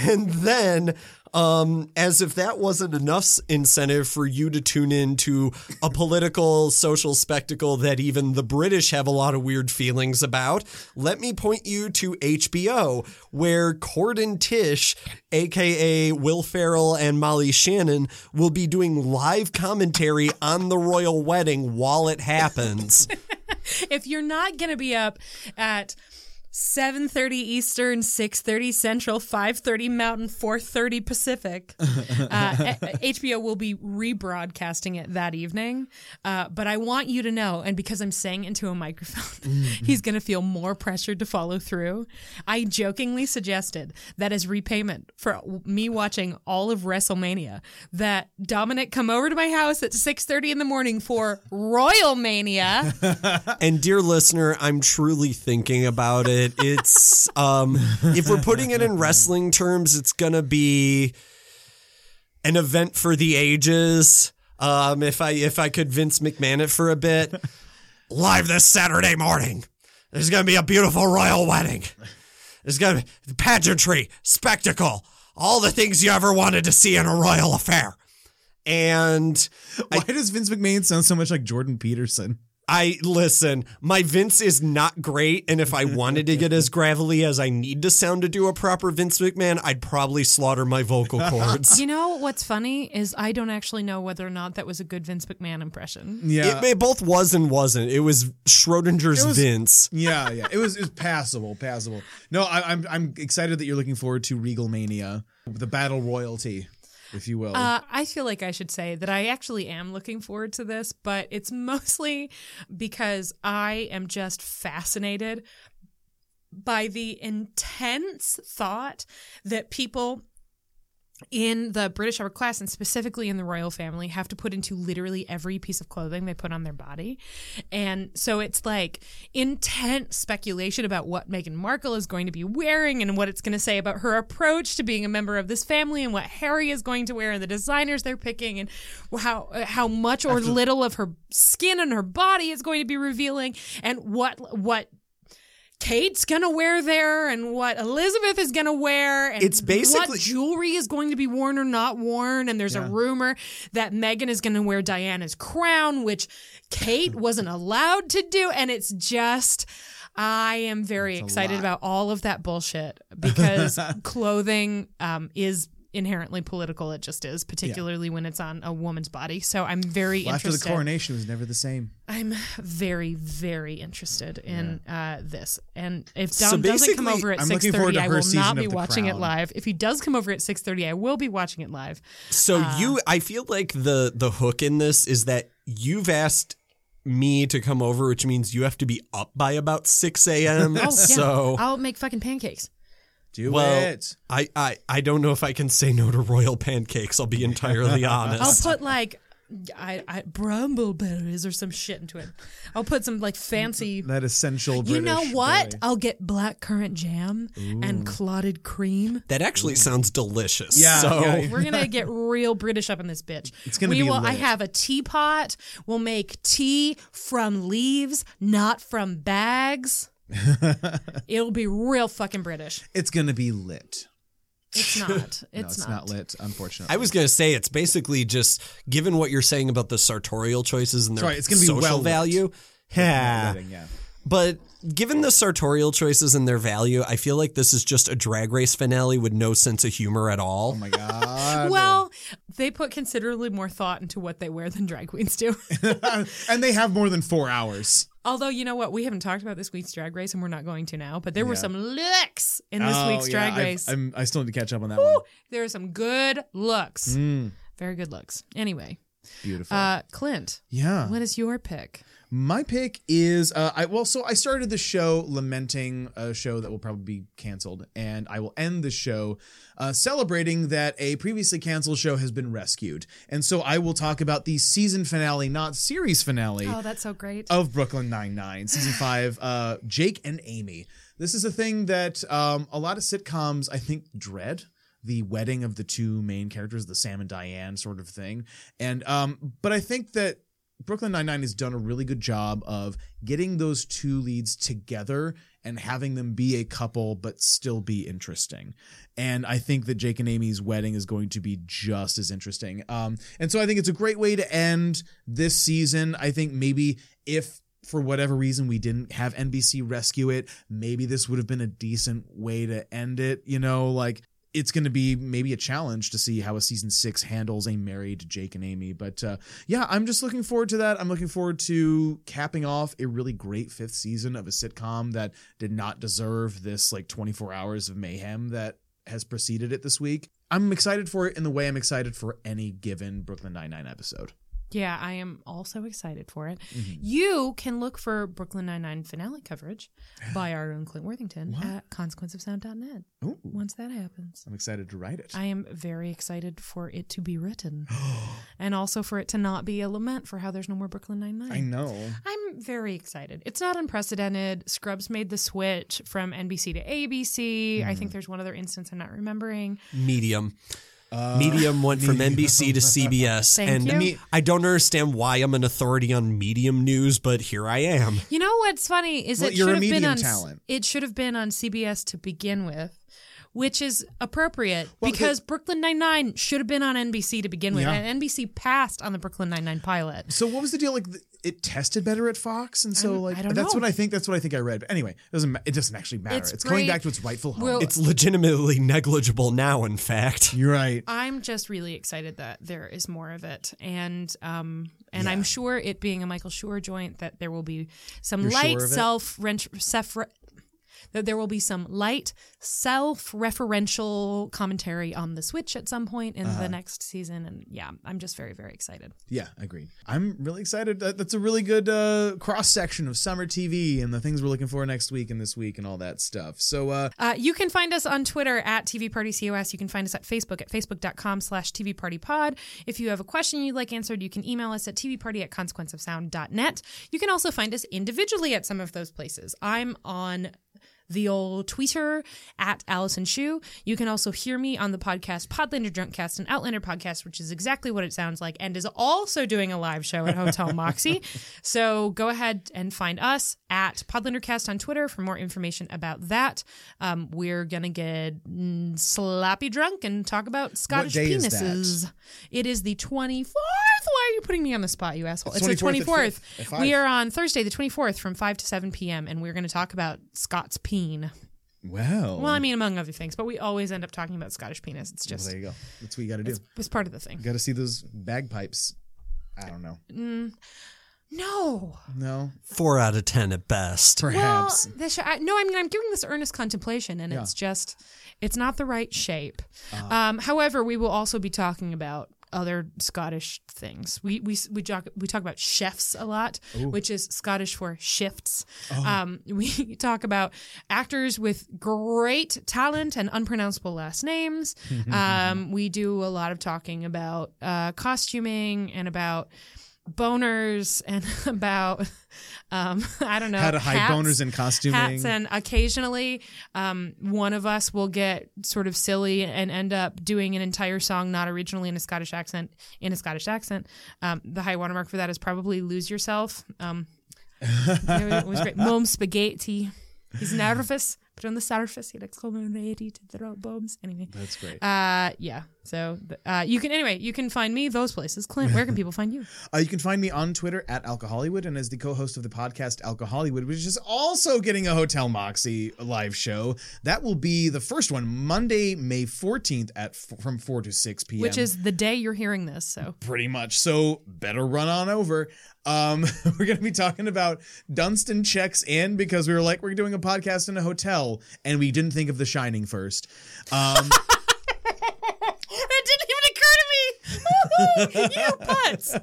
and then. Um, as if that wasn't enough incentive for you to tune in to a political social spectacle that even the British have a lot of weird feelings about, let me point you to HBO, where Cord and Tish, aka Will Ferrell and Molly Shannon, will be doing live commentary on the royal wedding while it happens. if you're not going to be up at 7:30 Eastern, 6:30 Central, 5:30 Mountain, 4:30 Pacific. Uh, HBO will be rebroadcasting it that evening. Uh, but I want you to know, and because I'm saying into a microphone, he's going to feel more pressured to follow through. I jokingly suggested that as repayment for me watching all of WrestleMania, that Dominic come over to my house at 6:30 in the morning for Royal Mania. And dear listener, I'm truly thinking about it. It's um if we're putting it in wrestling terms, it's gonna be an event for the ages. Um if I if I could Vince McMahon it for a bit. Live this Saturday morning. There's gonna be a beautiful royal wedding. There's gonna be pageantry, spectacle, all the things you ever wanted to see in a royal affair. And Why does Vince McMahon sound so much like Jordan Peterson? I listen, my Vince is not great, and if I wanted to get as gravelly as I need to sound to do a proper Vince McMahon, I'd probably slaughter my vocal cords. You know what's funny is I don't actually know whether or not that was a good Vince McMahon impression. Yeah. It, it both was and wasn't. It was Schrodinger's It was- Vince. yeah, yeah. It was it was passable, passable. No, I, I'm I'm excited that you're looking forward to Regal Mania, the battle royalty, if you will. Uh, I feel like I should say that I actually am looking forward to this, but it's mostly because I am just fascinated by the intense thought that people in the British upper class and specifically in the royal family have to put into literally every piece of clothing they put on their body. And so it's like intense speculation about what Meghan Markle is going to be wearing and what it's going to say about her approach to being a member of this family and what Harry is going to wear and the designers they're picking and how how much or little of her skin and her body is going to be revealing and what what Kate's gonna wear there and what Elizabeth is gonna wear and It's basically- what jewelry is going to be worn or not worn. And there's a rumor that Meghan is gonna wear Diana's crown, which Kate wasn't allowed to do. And it's just I am very excited about all of that bullshit because clothing um, is inherently political. It just is, particularly when it's on a woman's body. So I'm very Well, after the interested. coronation, was never the same. I'm very, very interested in uh, this. And if So doesn't come over at I'm six looking forward thirty, to I will not be The watching it live. If he does come over at six thirty, I will be watching it live. So Uh, you, I feel like the the hook in this is that you've asked me to come over, which means you have to be up by about six a.m. Oh, yeah. so I'll make fucking pancakes. Do well, it. I, I I don't know if I can say no to royal pancakes. I'll be entirely honest. I'll put like I, I brumbleberries or some shit into it. I'll put some like fancy. That essential British You know what? boy. I'll get black currant jam and clotted cream. that actually sounds delicious. Yeah, So yeah. We're gonna get real British up in this bitch. It's gonna we be will. I have a teapot. We'll make tea from leaves, not from bags. It'll be real fucking British. It's gonna be lit. It's not. It's, no, it's not. not. lit, unfortunately. I was gonna say it's basically just given what you're saying about the sartorial choices and their Sorry, it's gonna be social well value. Yeah. Yeah. But given the sartorial choices and their value, I feel like this is just a drag race finale with no sense of humor at all. Oh my god. Well, they put considerably more thought into what they wear than drag queens do. and they have more than four hours. Although you know what, we haven't talked about this week's drag race, and we're not going to now. But there were Yeah. some looks in this Oh, week's yeah, drag I've- race. I'm, I still need to catch up on that one. there are some good looks. Mm, Very good looks. Anyway, beautiful. uh, Clint, yeah. what is your pick? My pick is uh, I well, so I started the show lamenting a show that will probably be canceled, and I will end the show uh, celebrating that a previously canceled show has been rescued. And so I will talk about the season finale, not series finale, Oh, that's so great. of Brooklyn Nine Nine, season five. Uh, Jake and Amy. This is a thing that um, a lot of sitcoms I think dread. The wedding of the two main characters, the Sam and Diane sort of thing, and um, but I think that Brooklyn Nine Nine has done a really good job of getting those two leads together and having them be a couple, but still be interesting. And I think that Jake and Amy's wedding is going to be just as interesting. Um, and so I think it's a great way to end this season. I think maybe if for whatever reason we didn't have NBC rescue it, maybe this would have been a decent way to end it. You know, like it's going to be maybe a challenge to see how a season six handles a married Jake and Amy. But uh, yeah, I'm just looking forward to that. I'm looking forward to capping off a really great fifth season of a sitcom that did not deserve this like 24 hours of mayhem that has preceded it this week. I'm excited for it in the way I'm excited for any given Brooklyn Nine-Nine episode. Yeah, I am also excited for it. Mm-hmm. You can look for Brooklyn Nine-Nine finale coverage by our own Clint Worthington at consequenceofsound.net Ooh, once that happens. I'm excited to write it. I am very excited for it to be written and also for it to not be a lament for how there's no more Brooklyn Nine-Nine. I know. I'm very excited. It's not unprecedented. Scrubs made the switch from NBC to ABC. I Mm-hmm. think there's one other instance I'm not remembering. Medium. Uh, Medium went from NBC to CBS, Thank and you. Me- I don't understand why I'm an authority on Medium news, but here I am. You know what's funny is Well, it you're should a have been medium on talent. it should have been on CBS to begin with, which is appropriate Well, because Brooklyn Nine Nine should have been on NBC to begin with, Yeah. and NBC passed on the Brooklyn Nine Nine pilot. So what was the deal? Like it tested better at Fox, and so I'm- like I don't that's know. what I think. That's what I think I read. But anyway, it doesn't. It doesn't actually matter. It's It's, going back to its rightful home. Well- It's legitimately negligible now, in fact. You're right. I'm just really excited that there is more of it, and um, and Yeah. I'm sure it being a Michael Schur joint that there will be some You're light sure self wrench self that there will be some light self-referential commentary on the Switch at some point in Uh-huh. the next season. And yeah, I'm just very, very excited. Yeah, agreed. I'm really excited. That's a really good uh, cross section of summer TV and the things we're looking for next week and this week and all that stuff. So, uh, Uh, you can find us on Twitter at TV Party COS. You can find us at Facebook at facebook.com slash TV Party Pod. If you have a question you'd like answered, you can email us at tvparty at consequenceofsound.net. You can also find us individually at some of those places. I'm on the old Twitter at Allison Shu. You can also hear me on the podcast Podlander Drunkcast and Outlander Podcast, which is exactly what it sounds like, and is also doing a live show at Hotel Moxy. so go ahead and find us at Podlandercast on Twitter for more information about that. Um, we're gonna get slappy drunk and talk about Scottish day is penises. It is the twenty fourth. Why are you putting me on the spot, you asshole? It's, the 24th twenty at fi- at five. We are on Thursday, the twenty fourth, from five to seven p.m., and we're going to talk about Scott's peen. well, Well, I mean, among other things, but we always end up talking about Scottish penis. It's well, just there you go. That's what you got to do. it's part of the thing. Got to see those bagpipes. I don't know. No, No, Four out of ten at best. perhaps. well, this, I, no. I mean, I'm giving this earnest contemplation, and Yeah. it's just, it's not the right shape. Uh-huh. Um, however, we will also be talking about other Scottish things. We we we talk we talk about chefs a lot, which is Scottish for shifts. Oh. Um, we talk about actors with great talent and unpronounceable last names. um, we do a lot of talking about uh, costuming and about boners and about um, I don't know How to hide hats boners in costuming. hats and occasionally um, one of us will get sort of silly and end up doing an entire song not originally in a Scottish accent in a Scottish accent. Um, the high watermark for that is probably "Lose Yourself." Um, it was great. Mom spaghetti. He's nervous, but on the surface he looks home ready to throw bombs. Anyway, That's great. uh, yeah. So uh, you can anyway. You can find me those places. Clint, where can people find you? Uh, you can find me on Twitter at Alcohollywood and as the co-host of the podcast Alcohollywood, which is also getting a Hotel Moxy live show. That will be the first one Monday, May 14th at f- from 4 to 6 p.m. Which is the day you're hearing this. So pretty much. So better run on over. Um, we're going to be talking about Dunston checks in because we were like, we're doing a podcast in a hotel and we didn't think of The Shining first. Um, That didn't even occur to me. You putz.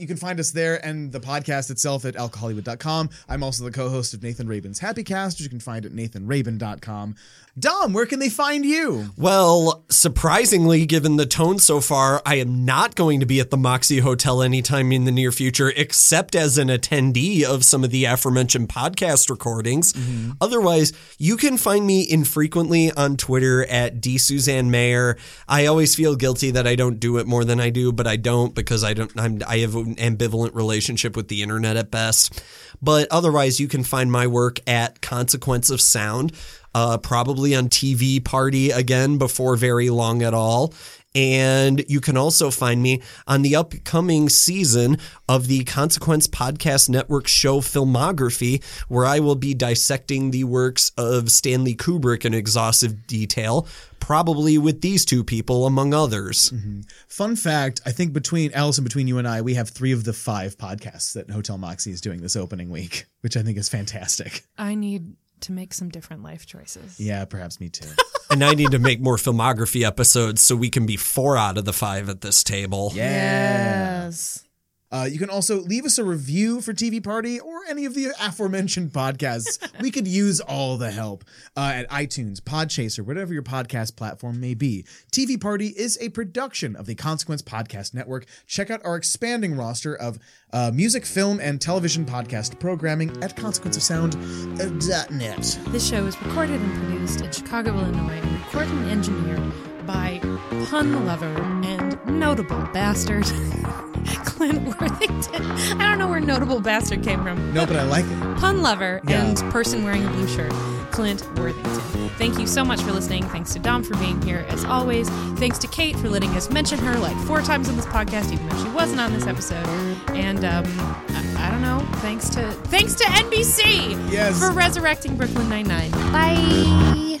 You can find us there and the podcast itself at alcohollywood.com. I'm also the co-host of Nathan Rabin's Happy Cast, which you can find at nathanrabin.com. Dom, where can they find you? Well, surprisingly, given the tone so far, I am not going to be at the Moxy Hotel anytime in the near future, except as an attendee of some of the aforementioned podcast recordings. Mm-hmm. Otherwise, you can find me infrequently on Twitter at D Suzanne Mayer. I always feel guilty that I don't do it more than I do, but I don't because I don't. I'm, I have an ambivalent relationship with the internet at best. But otherwise, you can find my work at Consequence of Sound uh, probably on TV Party again before very long at all. And you can also find me on the upcoming season of the Consequence Podcast Network show Filmography, where I will be dissecting the works of Stanley Kubrick in exhaustive detail, probably with these two people, among others. Mm-hmm. Fun fact, I think between Allison, between you and I, we have three of the five podcasts that Hotel Moxy is doing this opening week, which I think is fantastic. I need to make some different life choices. Yeah, perhaps me too. and I need to make more filmography episodes so we can be four out of the five at this table. Yes. Uh, you can also leave us a review for TV Party or any of the aforementioned podcasts. we could use all the help uh, at iTunes, Podchaser, whatever your podcast platform may be. TV Party is a production of the Consequence Podcast Network. Check out our expanding roster of uh, music, film, and television podcast programming at consequenceofsound.net. This show is recorded and produced in Chicago, Illinois, and recorded and engineered by pun lover and notable bastard Clint Worthington. I don't know where notable bastard came from. No, but I like it. Pun lover Yeah. and person wearing a blue shirt, Clint Worthington. Thank you so much for listening. Thanks to Dom for being here as always. Thanks to Kate for letting us mention her like four times on this podcast, even though she wasn't on this episode. And um, I, I don't know. Thanks to thanks to NBC Yes. for resurrecting Brooklyn Nine Nine. Bye.